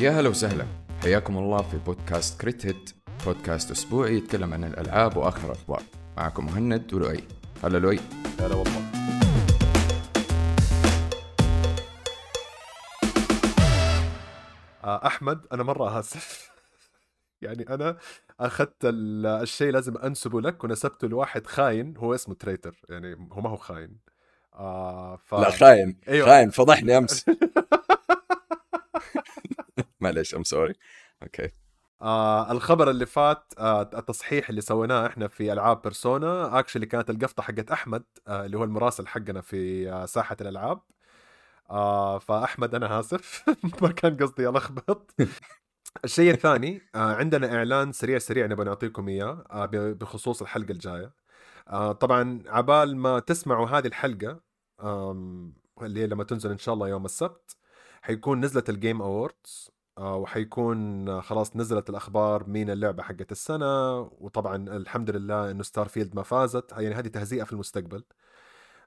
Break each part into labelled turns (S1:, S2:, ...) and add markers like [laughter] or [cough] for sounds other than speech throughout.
S1: يا هلا وسهلا. حياكم الله في بودكاست كريت هيت. بودكاست أسبوعي يتكلم عن الألعاب وآخر الأخبار. معكم مهند ولؤي. هلا لؤي.
S2: هلا والله. آه، أحمد أنا مرة آسف. [laughs] يعني أنا أخذت ال- الشيء لازم أنسبه لك ونسبته لواحد خاين هو اسمه traitor. يعني هو ما هو خاين. آه ف...
S1: لا خاين.
S2: أيوة.
S1: خاين فضحني أمس. [laughs] معليش I'm sorry okay
S2: آه الخبر اللي فات آه التصحيح اللي سويناه إحنا في ألعاب بيرسونا actually كانت القفطة حقت أحمد آه اللي هو المراسل حقنا في آه ساحة الألعاب. آه فأحمد أنا آسف [laughs] ما كان قصدي ألخبط. الشيء الثاني آه عندنا إعلان سريع سريع نبغى نعطيكم إياه آه بخصوص الحلقة الجاية. آه طبعا عبال ما تسمعوا هذه الحلقة اللي لما تنزل إن شاء الله يوم السبت حيكون نزلت ال Game Awards وحيكون آه، خلاص نزلت الأخبار مين اللعبة حقت السنة وطبعا الحمد لله إنه ستار فيلد ما فازت. يعني هذه تهزيئة في المستقبل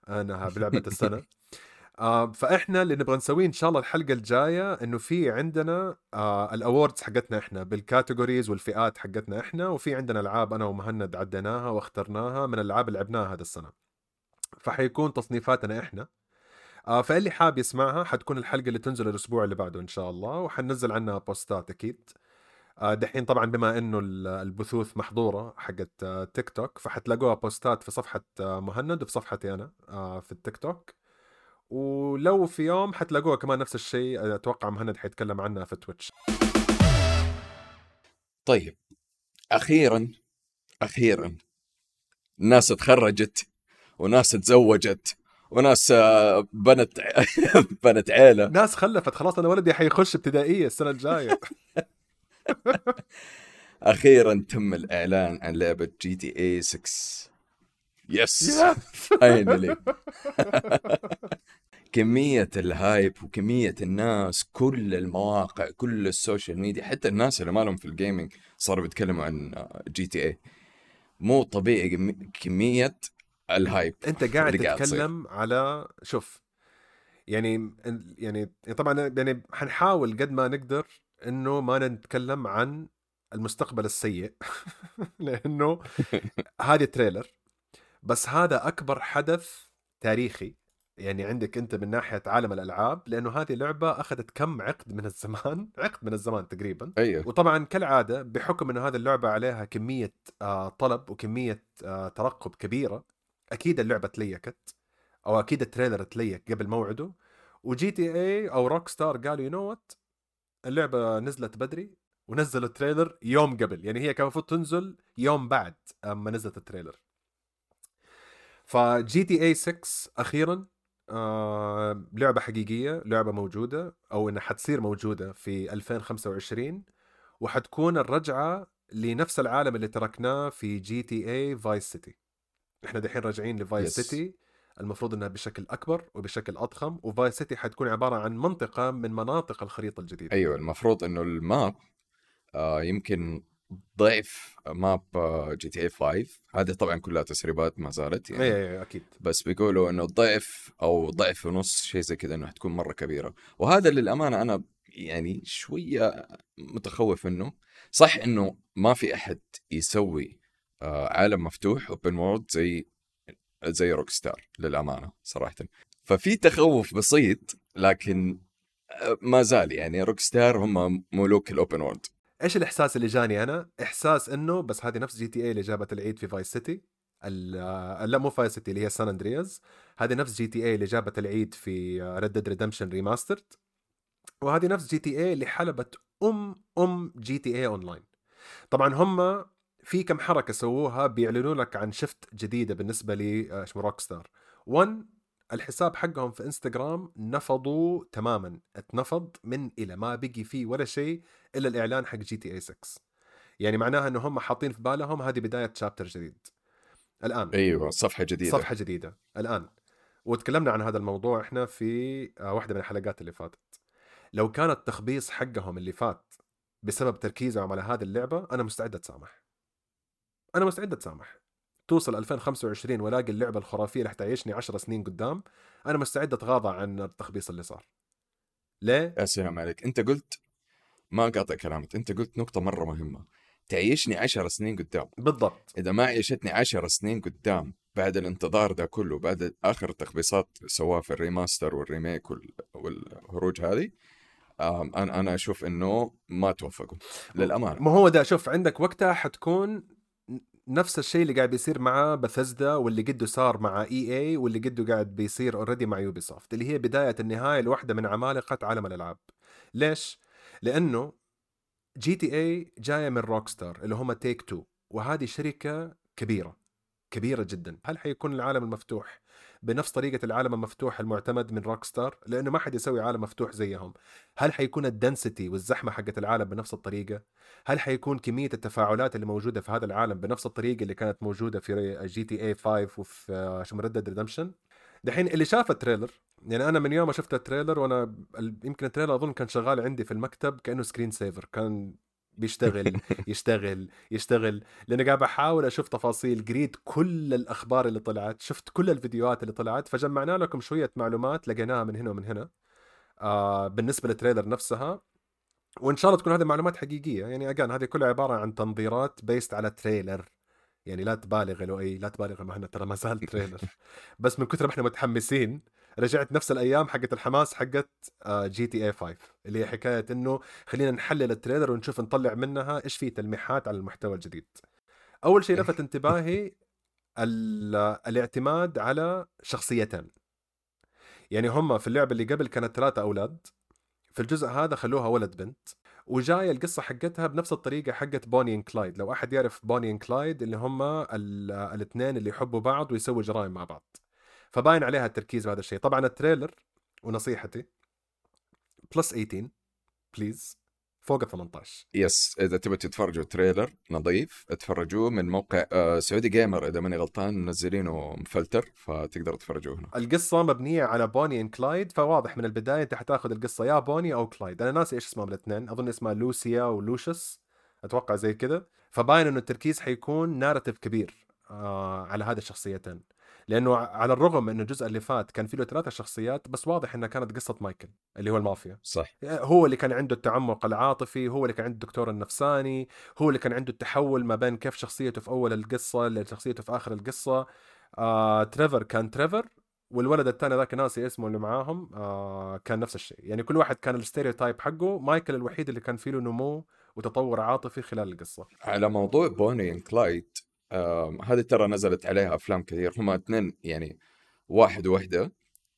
S2: إنها بلعبة [laughs] السنة. آه فإحنا اللي نبغى نسويه إن شاء الله الحلقة الجاية إنه في عندنا آه ال awards حقتنا إحنا بال categories والفئات حقتنا إحنا وفي عندنا ألعاب أنا ومهند عديناها واخترناها من الألعاب اللي لعبناها هذا السنة. فحيكون تصنيفاتنا إحنا. آه فاللي حاب يسمعها حتكون الحلقة اللي تنزل الأسبوع اللي بعده إن شاء الله وحننزل عنها بوستات أكيد. آه دحين طبعا بما إنه ال- البثوث محظورة حقت آه تيك توك فحتلاقوها بوستات في صفحة آه مهند وفي صفحتي أنا آه في التيك توك. ولو في يوم حتلاقوها كمان نفس الشيء أتوقع مهند حيتكلم عنها في تويتش.
S1: طيب أخيرا أخيرا ناس تخرجت وناس تزوجت. وناس آه، بنت [laughs] بنت عيلة.
S2: ناس خلفت خلاص أنا ولدي حيخش ابتدائية السنة الجاية. [laughs] [laughs]
S1: أخيرا تم الإعلان عن لعبة GTA 6 yes finally كمية ال hype وكمية الناس كل المواقع كل ال social media حتى الناس اللي ما لهم في ال gaming صاروا بيتكلموا عن GTA مو طبيعي كمي- كمية الهايب
S2: أنت قاعد. تتكلم على شوف يعني يعني طبعا يعني حنحاول قد ما نقدر إنه ما نتكلم عن المستقبل السيء [laughs] لأنه هذه تريلر. بس هذا أكبر حدث تاريخي. يعني عندك أنت من ناحية عالم الألعاب لأنه هذه لعبة أخذت كم عقد من الزمان؟ [laughs] عقد من الزمان تقريبا.
S1: أيوه.
S2: وطبعا كالعادة بحكم إنه هذه اللعبة عليها كمية آه، طلب وكمية آه، ترقب كبيرة أكيد اللعبة تـ leak ت أو أكيد ال trailer تـ leak قبل موعده و GTA أو Rockstar قالوا you know what اللعبة نزلت بدري ونزلوا ال trailer يوم قبل. يعني هي كان المفروض تنزل يوم بعد أما نزلت ال trailer. ف GTA 6 أخيرا آه لعبة حقيقية لعبة موجودة أو إنها حتصير موجودة في 2025 وحتكون الرجعة لنفس العالم اللي تركناه في GTA Vice City إحنا دحين راجعين ل Vice
S1: Yes.
S2: City المفروض إنها بشكل أكبر وبشكل أضخم و Vice City حتكون عبارة عن منطقة من مناطق الخريطة الجديدة.
S1: أيوه المفروض إنه ال map آه يمكن ضعف map آه GTA 5 هذه طبعا كلها تسريبات ما زالت يعني.
S2: اي اي أكيد.
S1: بس بيقولوا إنه ضعف أو ضعف ونص شيء زي كذا إنه حتكون مرة كبيرة. وهذا للأمانة أنا يعني شوية متخوف منه. صح إنه ما في أحد يسوي عالم مفتوح open world زي زي Rockstar للأمانة صراحة. ففي تخوف بسيط لكن آه، ما زال يعني Rockstar هم ملوك ال open
S2: world إيش الإحساس اللي جاني أنا؟ إحساس إنه بس هذه نفس GTA اللي جابت العيد في Vice City آه، لا مو Vice City اللي هي San Andreas هذه نفس GTA اللي جابت العيد في Red Dead Redemption Remastered وهذه نفس جي تي اي اللي حلبت أم أم جي تي اي اونلاين طبعا هم في كم حركة سووها بيعلنوا لك عن shift جديدة بالنسبة لي اسمه Rockstar 1 الحساب حقهم في انستغرام نفضوا تماما اتنفض من إلى ما بقي فيه ولا شيء إلا الإعلان حق GTA 6 يعني معناها إنه هم حاطين في بالهم هذه بداية chapter جديد. الآن.
S1: أيوه صفحة جديدة.
S2: صفحة جديدة. الآن. وتكلمنا عن هذا الموضوع إحنا في آه، واحدة من الحلقات اللي فاتت. لو كان التخبيص حقهم اللي فات بسبب تركيزهم على هذه اللعبة أنا مستعد أتسامح. أنا مستعد أتسامح. توصل 2025 والاقي اللعبة الخرافية اللي حتعيشني 10 سنين قدام أنا مستعد أتغاضى عن التخبيص اللي صار. ليه؟
S1: يا سلام عليك. أنت قلت ما قاطع كلامك أنت قلت نقطة مرة مهمة. تعيشني عشر سنين قدام.
S2: بالضبط.
S1: إذا ما عيشتني عشر سنين قدام بعد الانتظار ده كله بعد آخر تخبيصات سواها في ال remaster وال remake وال- والهروج هذه أنا أنا أشوف إنه ما توفقوا. للأمانة.
S2: ما هو ده شوف عندك وقتها حتكون نفس الشيء اللي قاعد بيصير مع بثزدا واللي قده صار مع EA واللي قده قاعد بيصير already مع Ubisoft اللي هي بداية النهاية لواحدة من عمالقة عالم الألعاب. ليش؟ لأنه GTA جاية من Rockstar اللي هم Take-Two وهذه شركة كبيرة كبيرة جدا. هل حيكون العالم المفتوح؟ بنفس طريقة العالم المفتوح المعتمد من Rockstar لأنه ما حد يسوي عالم مفتوح زيهم. هل حيكون ال density والزحمة حقت العالم بنفس الطريقة؟ هل حيكون كمية التفاعلات اللي موجودة في هذا العالم بنفس الطريقة اللي كانت موجودة في GTA 5 وفي آه، شو Red Dead Redemption دحين اللي شاف ال trailer يعني أنا من يوم ما شفت ال trailer وأنا يمكن ال trailer أظن كان شغال عندي في المكتب كأنه screen saver كان بيشتغل [laughs] يشتغل يشتغل. لأني قاعد بحاول أشوف تفاصيل قريت كل الأخبار اللي طلعت شفت كل الفيديوهات اللي طلعت فجمعنا لكم شوية معلومات لقيناها من هنا ومن هنا. آه بالنسبة لل trailer نفسها وإن شاء الله تكون هذه معلومات حقيقية. يعني again هذه كلها عبارة عن تنظيرات based على trailer. يعني لا تبالغ لو أي لا تبالغ معنا ترى ما زال trailer. [laughs] بس من كثر ما إحنا متحمسين رجعت نفس الأيام حقت الحماس حقت آه، GTA 5 اللي هي حكاية إنه خلينا نحلل ال trailer ونشوف نطلع منها إيش في تلميحات على المحتوى الجديد. أول شيء لفت انتباهي ال- الاعتماد على شخصيتين. يعني هم في اللعبة اللي قبل كانت ثلاثة أولاد في الجزء هذا خلوها ولد بنت وجاية القصة حقتها بنفس الطريقة حقت Bonnie and Clyde. لو أحد يعرف Bonnie and Clyde اللي هم الاثنين اللي يحبوا بعض ويسووا جرائم مع بعض. فباين عليها التركيز بهذا الشيء. طبعا ال trailer ونصيحتي plus 18 please فوق ال 18
S1: yes إذا تبغى تتفرجوا trailer نظيف اتفرجوه من موقع آه، Saudi Gamer إذا ماني غلطان منزلينه مفلتر فتقدروا تتفرجوه هنا
S2: القصة مبنية على Bonnie and Clyde فواضح من البداية أنت حتأخذ القصة يا Bonnie أو Clyde أنا ناسي إيش اسمهم الاثنين أظن اسمها لوسيا ولوشس أتوقع زي كذا. فباين إنه التركيز حيكون narrative كبير آه على هذه الشخصيتين. لأنه على الرغم إنه الجزء اللي فات كان في له ثلاثة شخصيات بس واضح انها كانت قصة مايكل اللي هو المافيا.
S1: صح.
S2: هو اللي كان عنده التعمق العاطفي هو اللي كان عنده الدكتور النفساني هو اللي كان عنده التحول ما بين كيف شخصيته في أول القصة لشخصيته في آخر القصة. آه، تريفر كان تريفر والولد الثاني ذاك ناسي اسمه اللي معاهم آه، كان نفس الشيء. يعني كل واحد كان ال stereotype حقه مايكل الوحيد اللي كان فيه له نمو وتطور عاطفي خلال القصة.
S1: على موضوع بوني إند كلايد هذه ترى نزلت عليها أفلام كثير. هم اثنين يعني واحد ووحدة.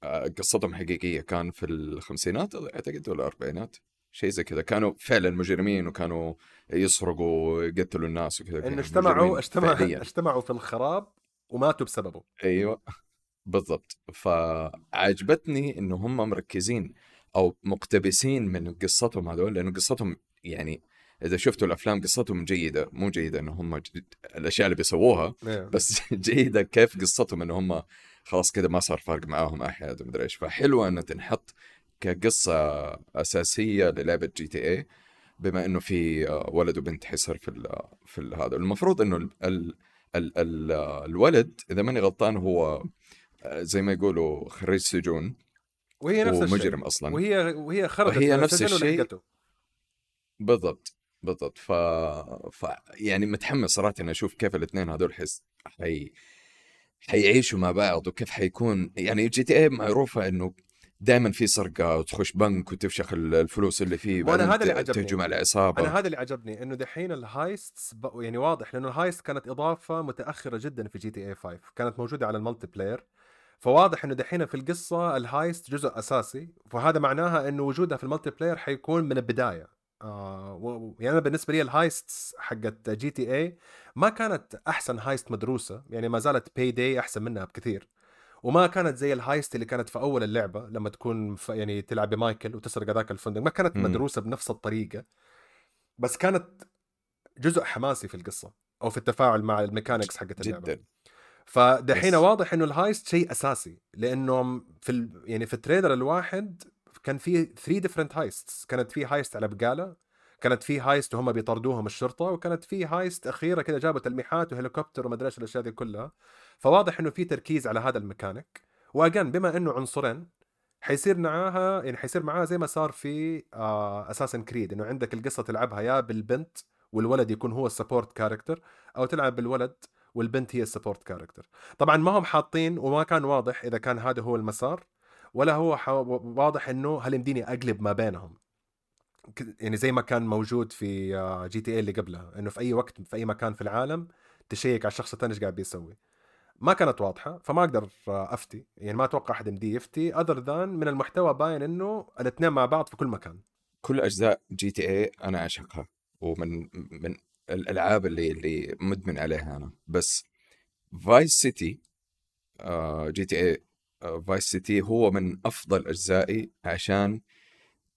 S1: آه، قصتهم حقيقية. كان في الخمسينات أعتقد ولا الاربعينات شيء زي كذا. كانوا فعلا مجرمين وكانوا يسرقوا ويقتلوا الناس وكذا
S2: انه اجتمعوا
S1: مجرمين
S2: اجتمع
S1: فعلياً.
S2: اجتمعوا في الخراب وماتوا بسببه.
S1: أيوه بالضبط. فعجبتني انه هم مركزين أو مقتبسين من قصتهم هذول لأنه قصتهم يعني إذا شفتوا الأفلام قصتهم جيدة مو جيدة انه هم ج... الأشياء اللي بيسووها
S2: إيه.
S1: بس [laughs] جيدة كيف قصتهم انه هم خلاص كذا ما صار فرق معاهم أحد ومدري إيش. فحلوة انها تنحط كقصة أساسية للعبة GTA بما إنه في آه، ولد وبنت حيصير في ال في ال هذا. المفروض إنه ال ال ال ال الولد إذا ماني غلطان هو آه، زي ما يقولوا خريج سجون
S2: وهي نفس الشيء.
S1: ومجرم أصلا.
S2: وهي وهي خرجت
S1: وهي
S2: من
S1: نفس الشيء. بالضبط. بالضبط. ف... ف يعني متحمس صراحة إني أشوف كيف الاثنين هذول حس حي... حيعيشوا مع بعض وكيف حيكون. يعني GTA معروفة إنه دائما في سرقة وتخش بنك وتفشخ ال- الفلوس اللي فيه بعدين
S2: هذا اللي عجبني.
S1: تهجم على عصابه
S2: أنا هذا اللي عجبني إنه دحين ال heist يعني واضح لأنه ال heist كانت إضافة متأخرة جدا في GTA 5 كانت موجودة على ال multiplayer. فواضح إنه دحين في القصة ال heist جزء أساسي. فهذا معناها إنه وجودها في ال multiplayer حيكون من البداية. آه و- يعني أنا بالنسبة لي ال heist حقت GTA ما كانت أحسن heist مدروسة يعني ما زالت Payday أحسن منها بكثير. وما كانت زي ال heist اللي كانت في أول اللعبة لما تكون ف- يعني تلعب بمايكل وتسرق هذاك الفندق ما كانت
S1: مم.
S2: مدروسة بنفس الطريقة. بس كانت جزء حماسي في القصة أو في التفاعل مع ال mechanics حقت اللعبة.
S1: جدا.
S2: فدحين واضح إنه ال heist شيء أساسي لأنه في ال... يعني في ال trailer الواحد كان في 3 different heists كانت في heist على بقالة كانت في heist وهم بيطردوهم الشرطة وكانت في heist أخيرة كذا جابوا تلميحات وهليكوبتر وما أدري إيش الأشياء دي كلها. فواضح إنه في تركيز على هذا الميكانيك. و again بما إنه عنصرين حيصير معاها يعني حيصير معاها زي ما صار في آه Assassin's Creed إنه عندك القصة تلعبها يا بالبنت والولد يكون هو ال support character أو تلعب بالولد والبنت هي ال support character طبعا ما هم حاطين وما كان واضح إذا كان هذا هو المسار. ولا هو واضح إنه هل يمديني أقلب ما بينهم. يعني زي ما كان موجود في GTA اللي قبلها إنه في أي وقت في أي مكان في العالم ت check على الشخص الثاني إيش قاعد بيسوي. ما كانت واضحة فما أقدر أفتي. يعني ما أتوقع أحد يمدي يفتي other than من المحتوى باين إنه الاثنين مع بعض في كل مكان.
S1: كل أجزاء GTA أنا أعشقها ومن من الألعاب اللي اللي مدمن عليها أنا. بس Vice City GTA Vice City هو من أفضل أجزائي عشان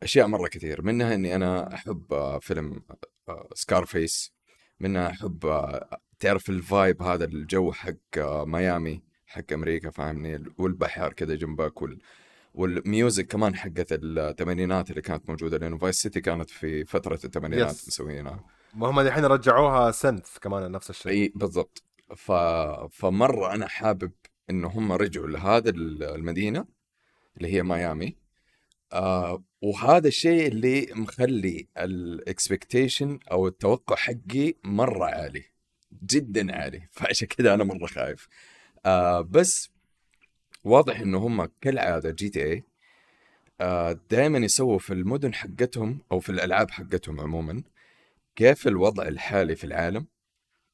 S1: أشياء مرة كثير. منها إني أنا أحب آه، فيلم سكارفيس آه، منها أحب آه، تعرف ال vibe هذا الجو حق ميامي حق أمريكا فاهمني؟ والبحر كذا جنبك وال والميوزك كمان حقت الثمانينات اللي كانت موجودة لأنه Vice City كانت في فترة الثمانينات مسوينها.
S2: ما هم الحين رجعوها synth كمان نفس الشيء.
S1: إي بالضبط. ف... فمرة أنا حابب انه هم رجعوا لهذا المدينة اللي هي ميامي. آه وهذا الشيء اللي مخلي ال expectation أو التوقع حقي مرة عالي جدا عالي. [laughs] فعشان كذا أنا مرة خايف. آه بس واضح إنه هم كالعادة GTA آه دائما يسووا في المدن حقتهم أو في الألعاب حقتهم عموما كيف الوضع الحالي في العالم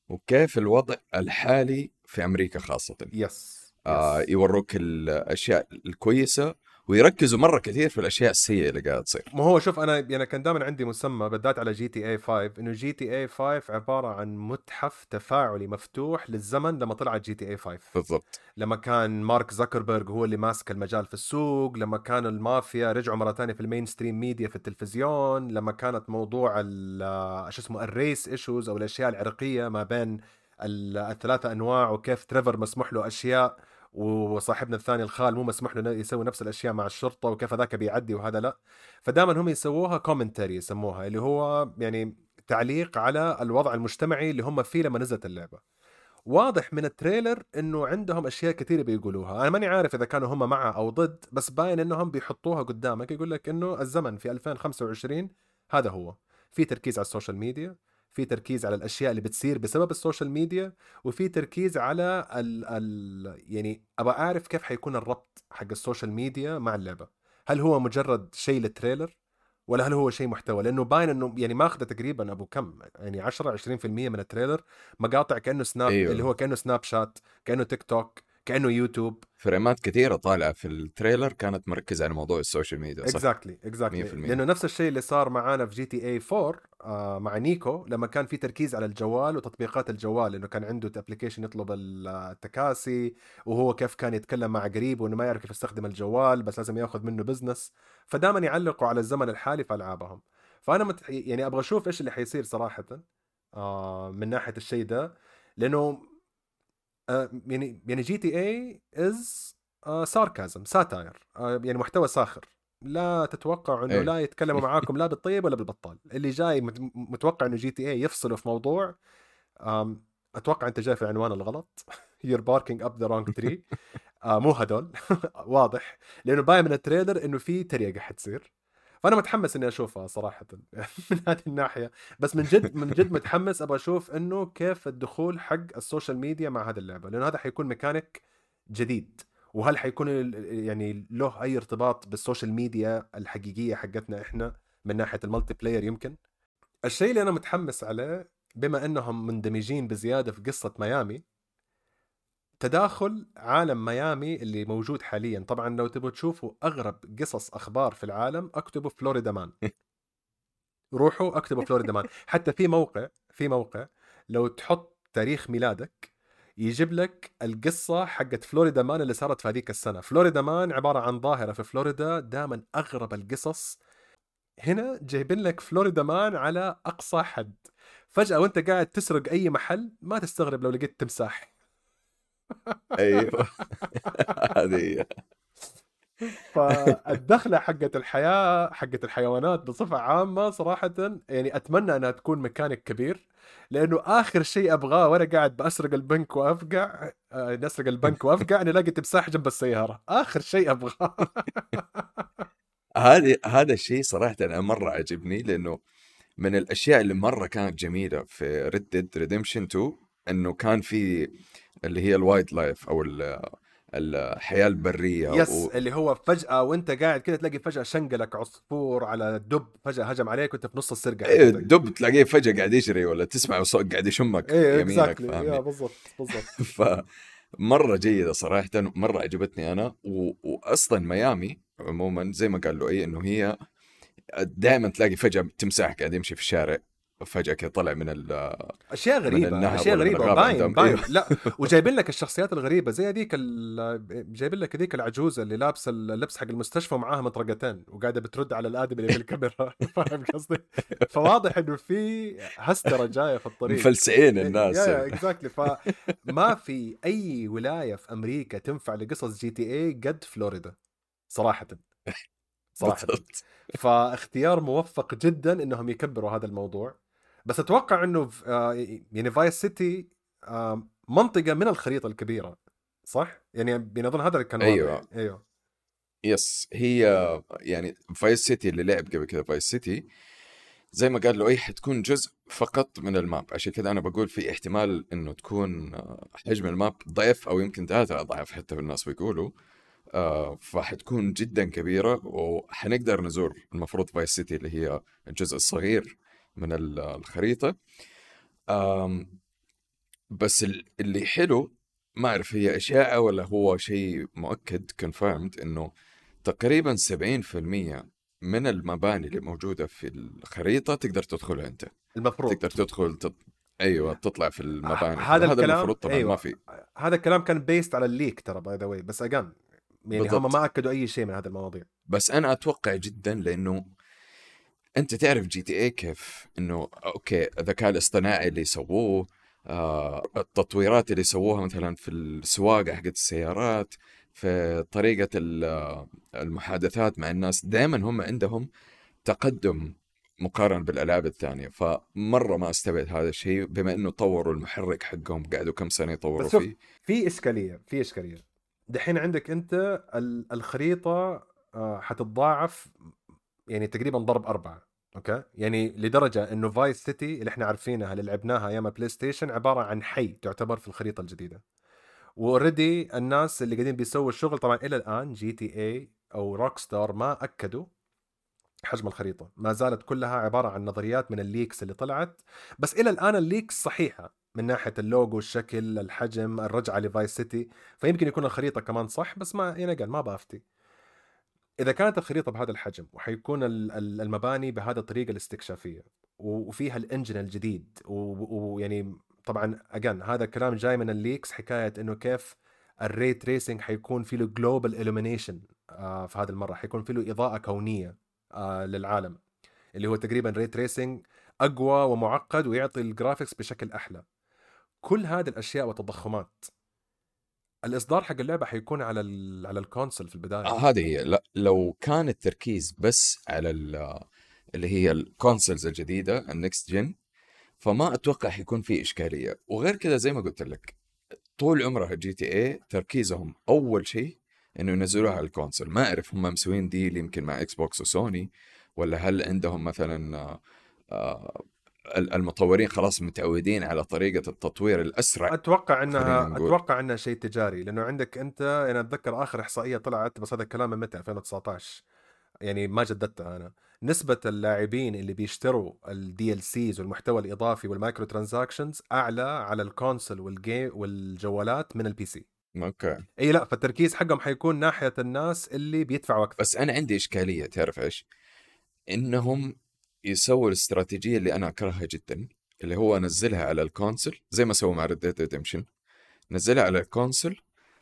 S1: وكيف الوضع الحالي في أمريكا خاصة.
S2: yes
S1: آه يوروك الأشياء الكويسة ويركزوا مرة كثير في الأشياء السيئة اللي قاعدة تصير.
S2: ما هو شوف أنا يعني كان دائما عندي مسمى بالذات على جي تي اي 5 إنه جي تي اي 5 عبارة عن متحف تفاعلي مفتوح للزمن لما طلعت GTA 5
S1: بالضبط.
S2: لما كان مارك زكربرج هو اللي ماسك المجال في السوق لما كان المافيا رجعوا مرة ثانية في ال mainstream media في التلفزيون لما كانت موضوع شو اسمه ال race issues أو الأشياء العرقية ما بين الثلاثة أنواع وكيف تريفر مسموح له أشياء. وصاحبنا الثاني الخال مو مسموح له يسوي نفس الأشياء مع الشرطة وكيف هذاك بيعدي وهذا لا. فدائما هم يسووها commentary يسموها اللي هو يعني تعليق على الوضع المجتمعي اللي هم فيه لما نزلت اللعبة. واضح من ال trailer إنه عندهم أشياء كثيرة بيقولوها. أنا ماني عارف إذا كانوا هم مع أو ضد بس باين إنهم بيحطوها قدامك يقول لك إنه الزمن في 2025 هذا هو. في تركيز على ال social media في تركيز على الأشياء اللي بتصير بسبب ال social media وفي تركيز على ال ال يعني أبغى أعرف كيف حيكون الربط حق ال social media مع اللعبة. هل هو مجرد شيء لل trailer؟ ولا هل هو شيء محتوى؟ لأنه باين إنه يعني ماخذة تقريبا أبو كم؟ يعني 10 20% من ال trailer مقاطع كأنه سناب أيوه. اللي هو كأنه سناب شات كأنه تيك توك كأنه يوتيوب.
S1: frame ات كثيرة طالعة في ال trailer كانت مركزة على موضوع ال social media
S2: صح؟ exactly exactly لأنه نفس الشيء اللي صار معانا في GTA 4 آه مع نيكو لما كان في تركيز على الجوال وتطبيقات الجوال إنه كان عنده application يطلب التكاسي وهو كيف كان يتكلم مع قريب وإنه ما يعرف كيف يستخدم الجوال بس لازم ياخذ منه business فدائما يعلقوا على الزمن الحالي في ألعابهم. فأنا مت... يعني أبغى أشوف إيش اللي حيصير صراحة آه من ناحية الشيء ده. لأنه يعني يعني GTA is sarcasm satire يعني محتوى ساخر. لا تتوقع إنه أي. لا يتكلموا [laughs] معاكم لا بالطيب ولا بالبطال. اللي جاي متوقع إنه GTA يفصلوا في موضوع أتوقع أنت جاي في العنوان الغلط. you're barking up the wrong tree مو هدول. [laughs] واضح. لأنه باين من ال trailer إنه في تريقة حتصير. فأنا متحمس إني أشوفها صراحة [laughs] من هذه الناحية. بس من جد من جد متحمس أبغى أشوف إنه كيف الدخول حق ال social media مع هذه اللعبة لأنه هذا حيكون ميكانيك جديد. وهل حيكون يعني له أي ارتباط بال social media الحقيقية حقتنا إحنا من ناحية ال multiplayer يمكن؟ الشيء اللي أنا متحمس عليه بما إنهم مندمجين بزيادة في قصة ميامي تداخل عالم ميامي اللي موجود حاليا. طبعا لو تبغوا تشوفوا أغرب قصص أخبار في العالم اكتبوا Florida man. [laughs] روحوا اكتبوا Florida man. حتى في موقع في موقع لو تحط تاريخ ميلادك يجيب لك القصة حقت Florida man اللي صارت في هذيك السنة. Florida man عبارة عن ظاهرة في فلوريدا دائما أغرب القصص. هنا جايبين لك Florida man على أقصى حد. فجأة وانت قاعد تسرق أي محل ما تستغرب لو لقيت تمساح.
S1: أيوه. [laughs] هذه
S2: فالدخلة حقت الحياة حقت الحيوانات بصفة عامة صراحة يعني أتمنى أنها تكون ميكانيك كبير لأنه آخر شيء أبغاه وأنا قاعد بسرق البنك وأفقع آه، نسرق البنك وأفقع نلاقي تمساح جنب السيارة. آخر شيء أبغاه.
S1: هذا هذا الشيء صراحة أنا مرة عجبني لأنه من الأشياء اللي مرة كانت جميلة في Red Dead Redemption 2 إنه كان في اللي هي ال wildlife أو ال- الحياة البرية
S2: yes
S1: و...
S2: اللي هو فجأة وأنت قاعد كده تلاقي فجأة شنقلك عصفور على دب فجأة هجم عليك وأنت في نص
S1: السرقة
S2: حقتك.
S1: الدب تلاقيه فجأة قاعد يجري ولا تسمع صوت قاعد يشمك
S2: إيه
S1: يمينك فاهمني؟
S2: بالضبط بالضبط. [laughs]
S1: فمرة جيدة صراحة مرة عجبتني أنا و... واصلا ميامي عموما زي ما قال له اي إنه هي دائما تلاقي فجأة تمساح قاعد يمشي في الشارع. وفجاه كذا طلع من ال... أشياء غريبة
S2: أشياء
S1: غريبة
S2: باين. باين
S1: أيوه.
S2: لا [laughs] وجايبين لك الشخصيات الغريبة زي هذيك جايبين لك هذيك العجوزة اللي لابسة اللبس حق المستشفى ومعاها مطرقتين وقاعدة بترد على الآدمي اللي في الكاميرا [laughs] فاهم قصدي؟ فواضح إنه في هسترة جاية في الطريق
S1: مفلسعين الناس
S2: يا exactly فما في أي ولاية في أمريكا تنفع لقصص GTA قد فلوريدا صراحة [laughs]
S1: صراحة.
S2: فاختيار موفق جدا إنهم يكبروا هذا الموضوع بس أتوقع إنه في- آه، يعني Vice City آه، منطقة من الخريطة الكبيرة صح؟ يعني أظن هذا اللي كان
S1: أيوة.
S2: واضح. أيوه
S1: yes هي يعني فايس سيتي اللي لعب قبل كذا فايس سيتي زي ما قال لؤي حتكون جزء فقط من ال map عشان كذا أنا بقول في احتمال إنه تكون آه، حجم ال map ضعف أو يمكن ثلاثة أضعاف حتى الناس بيقولوا فحتكون جدا كبيرة وحنقدر نزور المفروض فايس سيتي اللي هي الجزء الصغير من ال- الخريطة. آم، بس ال- اللي حلو ما أعرف هي إشاعة ولا هو شيء مؤكد confirmed إنه تقريبا 70% من المباني اللي موجودة في الخريطة تقدر تدخلها أنت.
S2: المفروض.
S1: تقدر تدخل تط... أيوة تطلع في المباني.
S2: هذا
S1: هذا
S2: الكلام-
S1: المفروض طبعا
S2: أيوة.
S1: ما في.
S2: هذا الكلام كان based على ال leak ترى by the way بس again يعني
S1: بالضبط.
S2: هم ما أكدوا أي شيء من هذه المواضيع.
S1: بس أنا أتوقع جدا لأنه أنت تعرف جي تي اي كيف؟ إنه okay الذكاء الاصطناعي اللي سووه آه التطويرات اللي سووها مثلا في السواقة حقت السيارات في طريقة ال- المحادثات مع الناس دائما هم عندهم تقدم مقارنة بالألعاب الثانية. فمرة ما استبعد هذا الشيء بما أنه طوروا المحرك حقهم قعدوا كم سنة يطوروا فيه.
S2: في إشكالية في إشكالية. دحين عندك أنت ال- الخريطة آه، حتتضاعف يعني تقريبا ضرب أربعة okay؟ يعني لدرجة إنه فايس سيتي اللي إحنا عارفينها اللي لعبناها أيام البلاي ستيشن عبارة عن حي تعتبر في الخريطة الجديدة. و already الناس اللي قاعدين بيسووا الشغل طبعا إلى الآن جي تي اي أو روك ستار ما أكدوا حجم الخريطة. ما زالت كلها عبارة عن نظريات من ال leaks اللي طلعت بس إلى الآن ال leaks صحيحة من ناحية اللوجو الشكل الحجم الرجعة لفايس سيتي فيمكن يكون الخريطة كمان صح بس ما يعني قال ما بأفتي. إذا كانت الخريطة بهذا الحجم وحيكون ال- ال- المباني بهذه الطريقة الاستكشافية وفيها ال engine الجديد ويعني طبعا again هذا الكلام جاي من ال leaks حكاية إنه كيف ال ray tracing حيكون في له global illumination آه في هذه المرة حيكون في له إضاءة كونية آه للعالم اللي هو تقريبا ray tracing أقوى ومعقد ويعطي ال graphics بشكل أحلى. كل هذه الأشياء والتضخمات الإصدار حق اللعبة حيكون على على ال console في البداية.
S1: آه هذه هي. لا لو كان التركيز بس على ال- اللي هي ال consoles الجديدة ال next gen فما أتوقع حيكون في إشكالية. وغير كذا زي ما قلت لك طول عمرها جي تي اي تركيزهم أول شيء إنه ينزلوها على ال console ما أعرف هم مسوين deal يمكن مع إكس بوكس وسوني ولا هل عندهم مثلا آه، آه، المطورين خلاص متعودين على طريقة التطوير
S2: الأسرع.
S1: أتوقع
S2: انها. أتوقع انها شيء تجاري لأنه عندك أنت أنا أتذكر آخر إحصائية طلعت بس هذا الكلام من متى 2019 يعني ما جددتها أنا. نسبة اللاعبين اللي بيشتروا ال DLCs والمحتوى الإضافي وال microtransactions أعلى على ال console وال game والجوالات من ال PC
S1: okay.
S2: إي لا فالتركيز حقهم حيكون ناحية الناس اللي بيدفعوا أكثر
S1: بس أنا عندي إشكالية تعرف إيش؟ إنهم يسووا الاستراتيجية اللي أنا أكرهها جدا اللي هو نزلها على ال console زي ما سووا مع ريد ريدمشن نزلها على ال console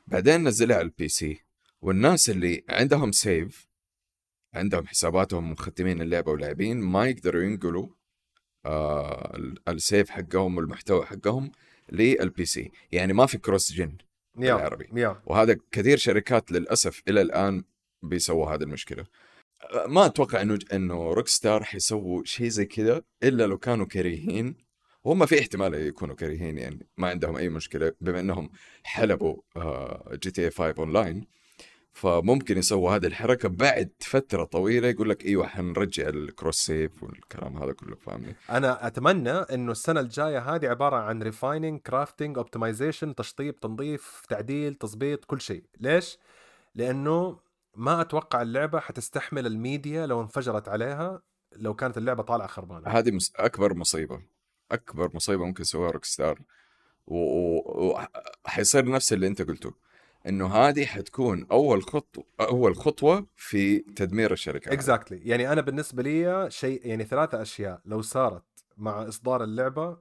S1: بعدين نزلها على ال PC والناس اللي عندهم save عندهم حساباتهم مختمين اللعبة ولاعبين ما يقدروا ينقلوا آه ال- save حقهم والمحتوى حقهم لل PC يعني ما في cross gen
S2: يا
S1: بالعربي. وهذا كثير شركات للأسف إلى الآن بيسووا هذه المشكلة. ما أتوقع إنه إنه روك ستار حيسووا شيء زي كذا إلا لو كانوا كريهين. وهم في احتمال يكونوا كريهين يعني ما عندهم أي مشكلة بما إنهم حلبوا جي تي اي 5 أونلاين. فممكن يسووا هذه الحركة بعد فترة طويلة يقول لك إيوه حنرجع ال cross save والكلام هذا كله فاهمني؟
S2: أنا أتمنى إنه السنة الجاية هذه عبارة عن refining crafting optimization تشطيب تنظيف تعديل تظبيط كل شيء. ليش؟ لأنه ما أتوقع اللعبة حتستحمل الميديا لو انفجرت عليها لو كانت اللعبة طالعة خربانة.
S1: هذه مس... أكبر مصيبة. أكبر مصيبة ممكن يسويها روك ستار وحيصير و... و... نفس اللي أنت قلته إنه هذه حتكون أول خطوه أول خطوة في تدمير الشركة
S2: exactly exactly. يعني أنا بالنسبة لي شيء يعني ثلاثة أشياء. لو صارت مع إصدار اللعبة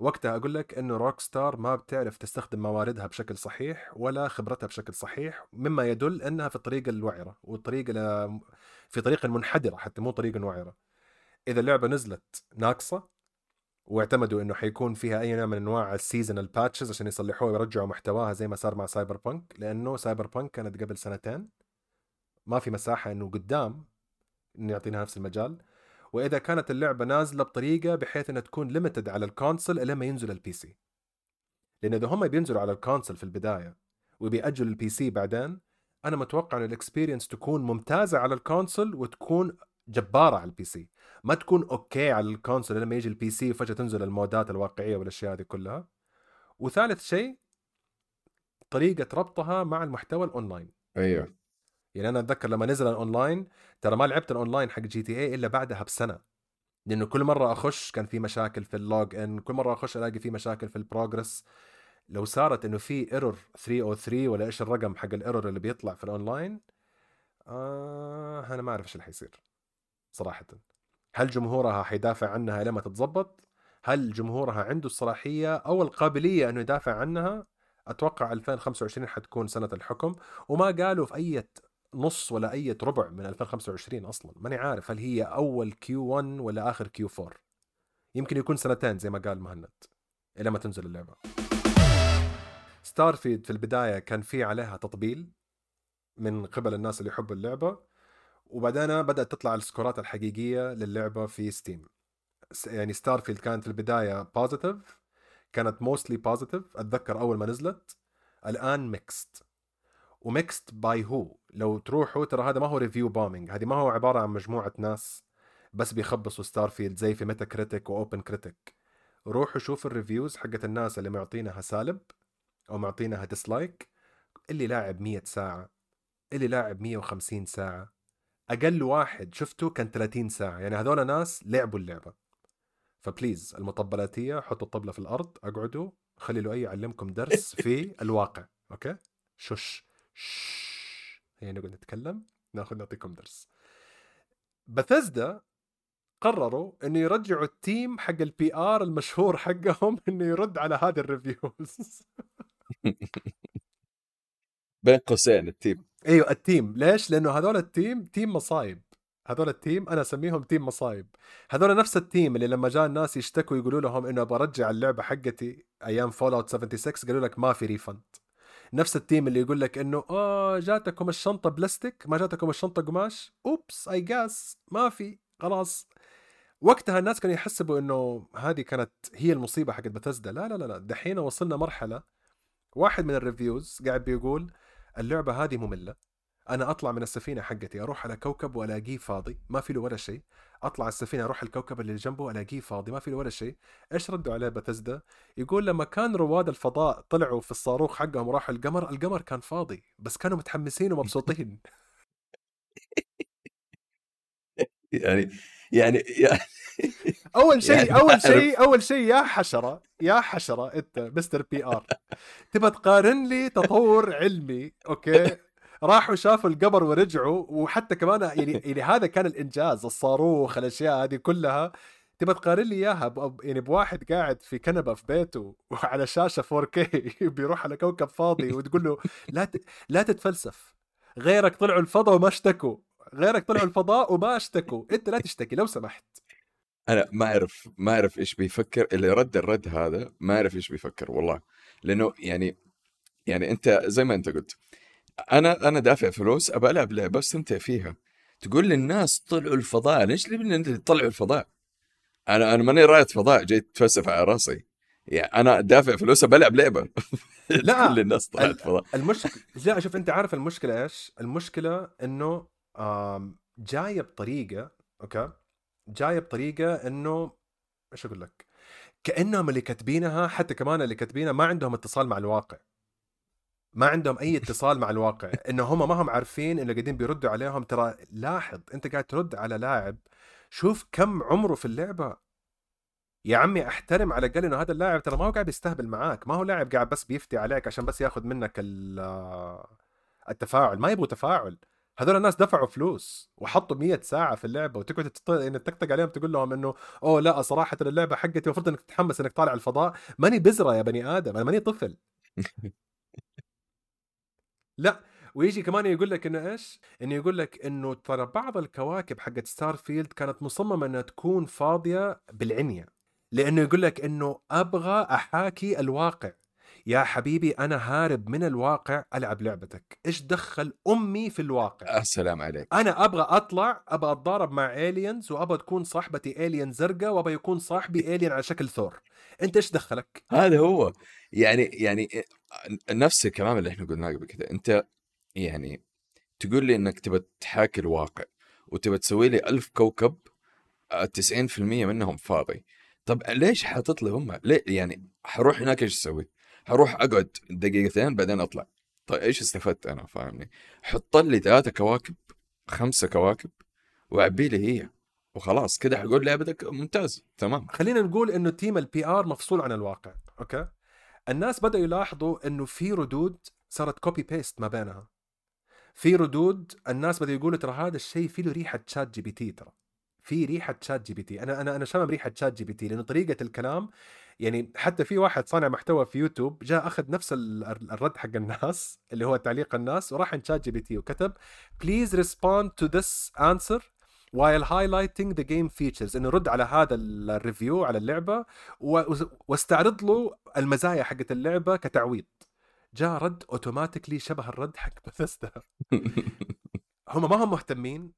S2: وقتها أقول لك إنه روك ستار ما بتعرف تستخدم مواردها بشكل صحيح ولا خبرتها بشكل صحيح مما يدل إنها في الطريق الوعرة والطريق في طريق منحدرة حتى مو طريق وعرة. إذا اللعبة نزلت ناقصة واعتمدوا إنه حيكون فيها أي نوع من أنواع ال seasonal patches عشان يصلحوها ويرجعوا محتواها زي ما صار مع سايبر بانك لأنه سايبر بانك كانت قبل سنتين. ما في مساحة إنه قدام إنه يعطينا نفس المجال. وإذا كانت اللعبة نازلة بطريقة بحيث إنها تكون limited على ال console ما ينزل ال PC لأن إذا هم بينزلوا على ال console في البداية وبيأجلوا ال PC بعدين أنا متوقع إن ال experience تكون ممتازة على ال console وتكون جبارة على ال PC ما تكون okay على ال console لما يجي ال PC وفجأة تنزل المودات الواقعية والأشياء هذه كلها. وثالث شيء طريقة ربطها مع المحتوى الاونلاين
S1: أيوه.
S2: يعني أنا أتذكر لما نزل الأونلاين ترى ما لعبت الأونلاين حق جي تي اي إلا بعدها بسنة. لأنه كل مرة أخش كان في مشاكل في ال log in كل مرة أخش ألاقي في مشاكل في ال progress. لو صارت إنه في error 303 ولا إيش الرقم حق ال error اللي بيطلع في الأونلاين آه أنا ما أعرف إيش اللي حيصير صراحة. هل جمهورها حيدافع عنها لما تتظبط؟ هل جمهورها عنده الصلاحية أو القابلية إنه يدافع عنها؟ أتوقع 2025 حتكون سنة الحكم. وما قالوا في أي نص ولا أي ربع من 2025 أصلا. ماني عارف هل هي أول Q 1 ولا آخر Q 4 يمكن يكون سنتين زي ما قال مهند إلى ما تنزل اللعبة. ستارفيلد في البداية كان في عليها تطبيل من قبل الناس اللي يحبوا اللعبة وبعدين بدأت تطلع ال scores الحقيقية للعبة في ستيم يعني ستارفيلد كانت في البداية positive كانت mostly positive أتذكر أول ما نزلت الآن mixed و mixed by who. لو تروحوا ترى هذا ما هو review bombing هذه ما هو عبارة عن مجموعة ناس بس بيخبصوا ستارفيلد زي في ميتا كريتيك واوبن كريتيك روحوا شوفوا ال reviews حقت الناس اللي معطينها سالب أو معطينها dislike اللي لاعب 100 ساعة اللي لاعب 150 ساعة. أقل واحد شفته كان 30 ساعة يعني هذول ناس لعبوا اللعبة. ف please المطبلاتية حطوا الطبلة في الأرض أقعدوا خلي ال AI يعلمكم درس [laughs] في الواقع okay؟ شش. هي نقعد نتكلم ناخذ نعطيكم درس. بثزدا قرروا إنه يرجعوا ال team حق ال PR المشهور حقهم [laughs] إنه يرد على هذه ال reviews [laughs]
S1: بين قوسين التيم.
S2: أيوه التيم. ليش؟ لأنه هذول ال team team مصايب. هذول ال team أنا أسميهم team مصايب. هذول نفس ال team اللي لما جاء الناس يشتكوا يقولوا لهم إنه أبغى أرجع اللعبة حقتي أيام فول اوت 76 قالوا لك ما في refund نفس ال team اللي يقول لك إنه آه جاتكم الشنطة بلاستيك ما جاتكم الشنطة قماش. oops I guess ما في. خلاص. وقتها الناس كانوا يحسبوا إنه هذه كانت هي المصيبة حقت بتزدا لا لا لا لا. دحين وصلنا مرحلة واحد من ال reviews قاعد بيقول اللعبة هذه مملة. أنا أطلع من السفينة حقتي أروح على كوكب وألاقيه فاضي ما في له ولا شيء. أطلع السفينة أروح الكوكب اللي جنبه الاقيه فاضي ما في له ولا شيء. إيش ردوا عليه بتزدا يقول لما كان رواد الفضاء طلعوا في الصاروخ حقهم وراحوا القمر القمر كان فاضي بس كانوا متحمسين ومبسوطين. [laughs]
S1: يعني يعني, يعني [laughs]
S2: أول شيء يعني أول شيء أول شيء يا حشرة يا حشرة أنت mister PR تبى تقارن لي تطور علمي okay؟ راحوا شافوا القمر ورجعوا وحتى كمان يعني [laughs] يعني هذا كان الإنجاز الصاروخ الأشياء هذه كلها. تبى تقارن لي إياها يعني بواحد قاعد في كنبة في بيته [laughs] وعلى شاشة 4K [laughs] بيروح على كوكب فاضي وتقول له لا ت... لا تتفلسف. غيرك طلعوا الفضاء وما اشتكوا. غيرك طلعوا الفضاء وما اشتكوا. انت لا تشتكي لو سمحت.
S1: أنا ما أعرف ما أعرف إيش بيفكر اللي رد الرد هذا ما أعرف إيش بيفكر والله. لأنه يعني يعني أنت زي ما أنت قلت أنا أنا دافع فلوس ابى ألعب لعبة أستمتع فيها تقول للناس طلعوا الفضاء ليش أنت تطلعوا الفضاء أنا أنا ماني راية فضاء جيت تفلسف على راسي يعني أنا دافع فلوس بلعب لعبة [laughs]
S2: لا.
S1: كل الناس طلعت فضاء
S2: المشكلة لا شوف أنت عارف المشكلة إيش؟ المشكلة إنه جاية بطريقة أوكي جاية بطريقة إنه إيش أقول لك؟ كأنهم اللي كاتبينها حتى كمان اللي كاتبينها ما عندهم اتصال مع الواقع ما عندهم أي اتصال مع الواقع إنه هم ما هم عارفين إنه قاعدين بيردوا عليهم. ترى لاحظ أنت قاعد ترد على لاعب شوف كم عمره في اللعبة. يا عمي أحترم على الأقل إنه هذا اللاعب ترى ما هو قاعد يستهبل معاك. ما هو لاعب قاعد بس بيفتي عليك عشان بس ياخذ منك ال- التفاعل. ما يبغوا تفاعل. هذول الناس دفعوا فلوس وحطوا 100 ساعة في اللعبة وتقعد تط- تطقطق عليهم تقول لهم إنه أوه لا صراحة اللعبة حقتي المفروض إنك تتحمس إنك طالع الفضاء. ماني بزرة يا بني آدم أنا ماني طفل. [laughs] لا ويجي كمان يقول لك إنه إيش؟ إنه يقول لك إنه ترى بعض الكواكب حقت ستار فيلد كانت مصممة إنها تكون فاضية بالعنية لأنه يقول لك إنه أبغى أحاكي الواقع يا حبيبي أنا هارب من الواقع ألعب لعبتك. إيش دخل أمي في الواقع؟
S1: السلام عليك.
S2: أنا أبغى أطلع أبغى أتضارب مع aliens وأبغى تكون صاحبتي alien زرقاء وأبغى يكون صاحبي alien على شكل ثور. أنت إيش دخلك؟
S1: هذا هو. يعني يعني نفس الكلام اللي إحنا قلناه قبل كذا أنت يعني تقول لي إنك تبى تحاكي الواقع وتبى تسوي لي ألف كوكب آه، 90% منهم فاضي. طب ليش حاطط لي هم؟ ليه يعني حروح هناك إيش أسوي؟ حروح أقعد دقيقتين بعدين أطلع. طيب إيش استفدت أنا؟ فاهمني؟ حط لي ثلاثة كواكب خمسة كواكب وعبي لي هي وخلاص كده حقول لعبتك ممتاز. تمام.
S2: خلينا نقول إنه team ال PR مفصول عن الواقع okay؟ الناس بدأوا يلاحظوا إنه في ردود صارت copy paste ما بينها. في ردود الناس بدأوا يقولوا ترى هذا الشيء فيه له ريحة شات جي بي تي ترى. في ريحة شات جي بي تي أنا أنا أنا شامم ريحه شات جي بي تي لأنه طريقة الكلام يعني حتى في واحد صانع محتوى في يوتيوب جاء أخذ نفس ال- الرد حق الناس [laughs] اللي هو تعليق الناس وراح عند شات جي بي تي وكتب please respond to this answer while highlighting the game features. إنه رد على هذا ال- review على اللعبة واستعرض له المزايا حقت اللعبة كتعويض. جاء رد automatically شبه الرد حق [laughs] بثيستا [laughs] هم ما هم مهتمين